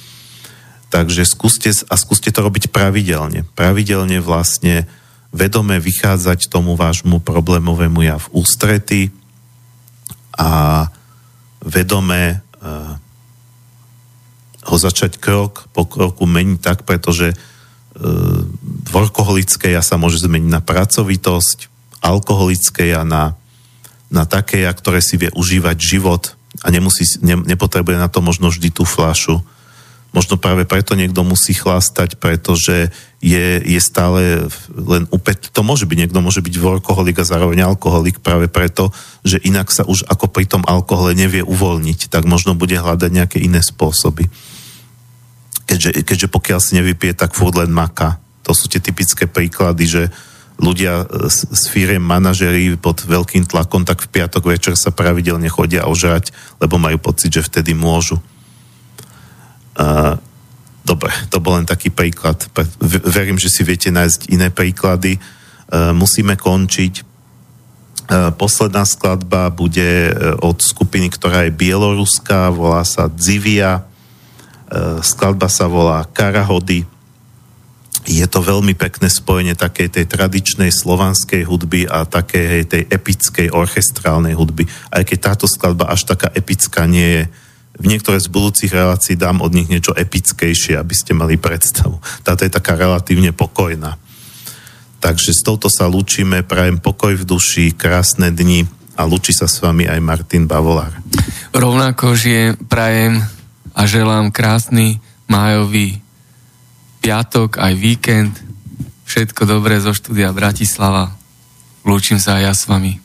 Takže skúste, a skúste to robiť pravidelne. Pravidelne vlastne vedome vychádzať tomu vášmu problémovému ja v ústrety a vedome uh, ho začať krok po kroku meniť tak, pretože uh, workoholické ja sa môže zmeniť na pracovitosť, alkoholické a na, na také, ktoré si vie užívať život a nemusí, ne, nepotrebuje na to možno vždy tú flašu. Možno práve preto niekto musí chlastať, pretože je, je stále len upet. To môže byť, niekto môže byť workoholik a zároveň alkoholik práve preto, že inak sa už ako pri tom alkohole nevie uvoľniť, tak možno bude hľadať nejaké iné spôsoby. Keďže, keďže pokiaľ si nevypije, tak furt len maka. To sú tie typické príklady, že ľudia z firiem, manažerí pod veľkým tlakom, tak v piatok večer sa pravidelne chodia ožrať, lebo majú pocit, že vtedy môžu. Uh, dobre, to bol len taký príklad. Verím, že si viete nájsť iné príklady. Uh, musíme končiť. Uh, posledná skladba bude od skupiny, ktorá je bieloruská, volá sa Dzivia. Skladba sa volá Karahody je to veľmi pekné spojenie takej tej tradičnej slovanskej hudby a takej tej epickej orchestrálnej hudby. Aj keď táto skladba až taká epická nie je, v niektoré z budúcich relácií dám od nich niečo epickejšie, aby ste mali predstavu. Táto je taká relatívne pokojná. Takže s touto sa lúčime, prajem pokoj v duši, krásne dni a lúči sa s vami aj Martin Bavolár. Rovnako že prajem a želám krásny májový piatok, aj víkend. Všetko dobré zo štúdia Bratislava. Lúčim sa aj ja s vami.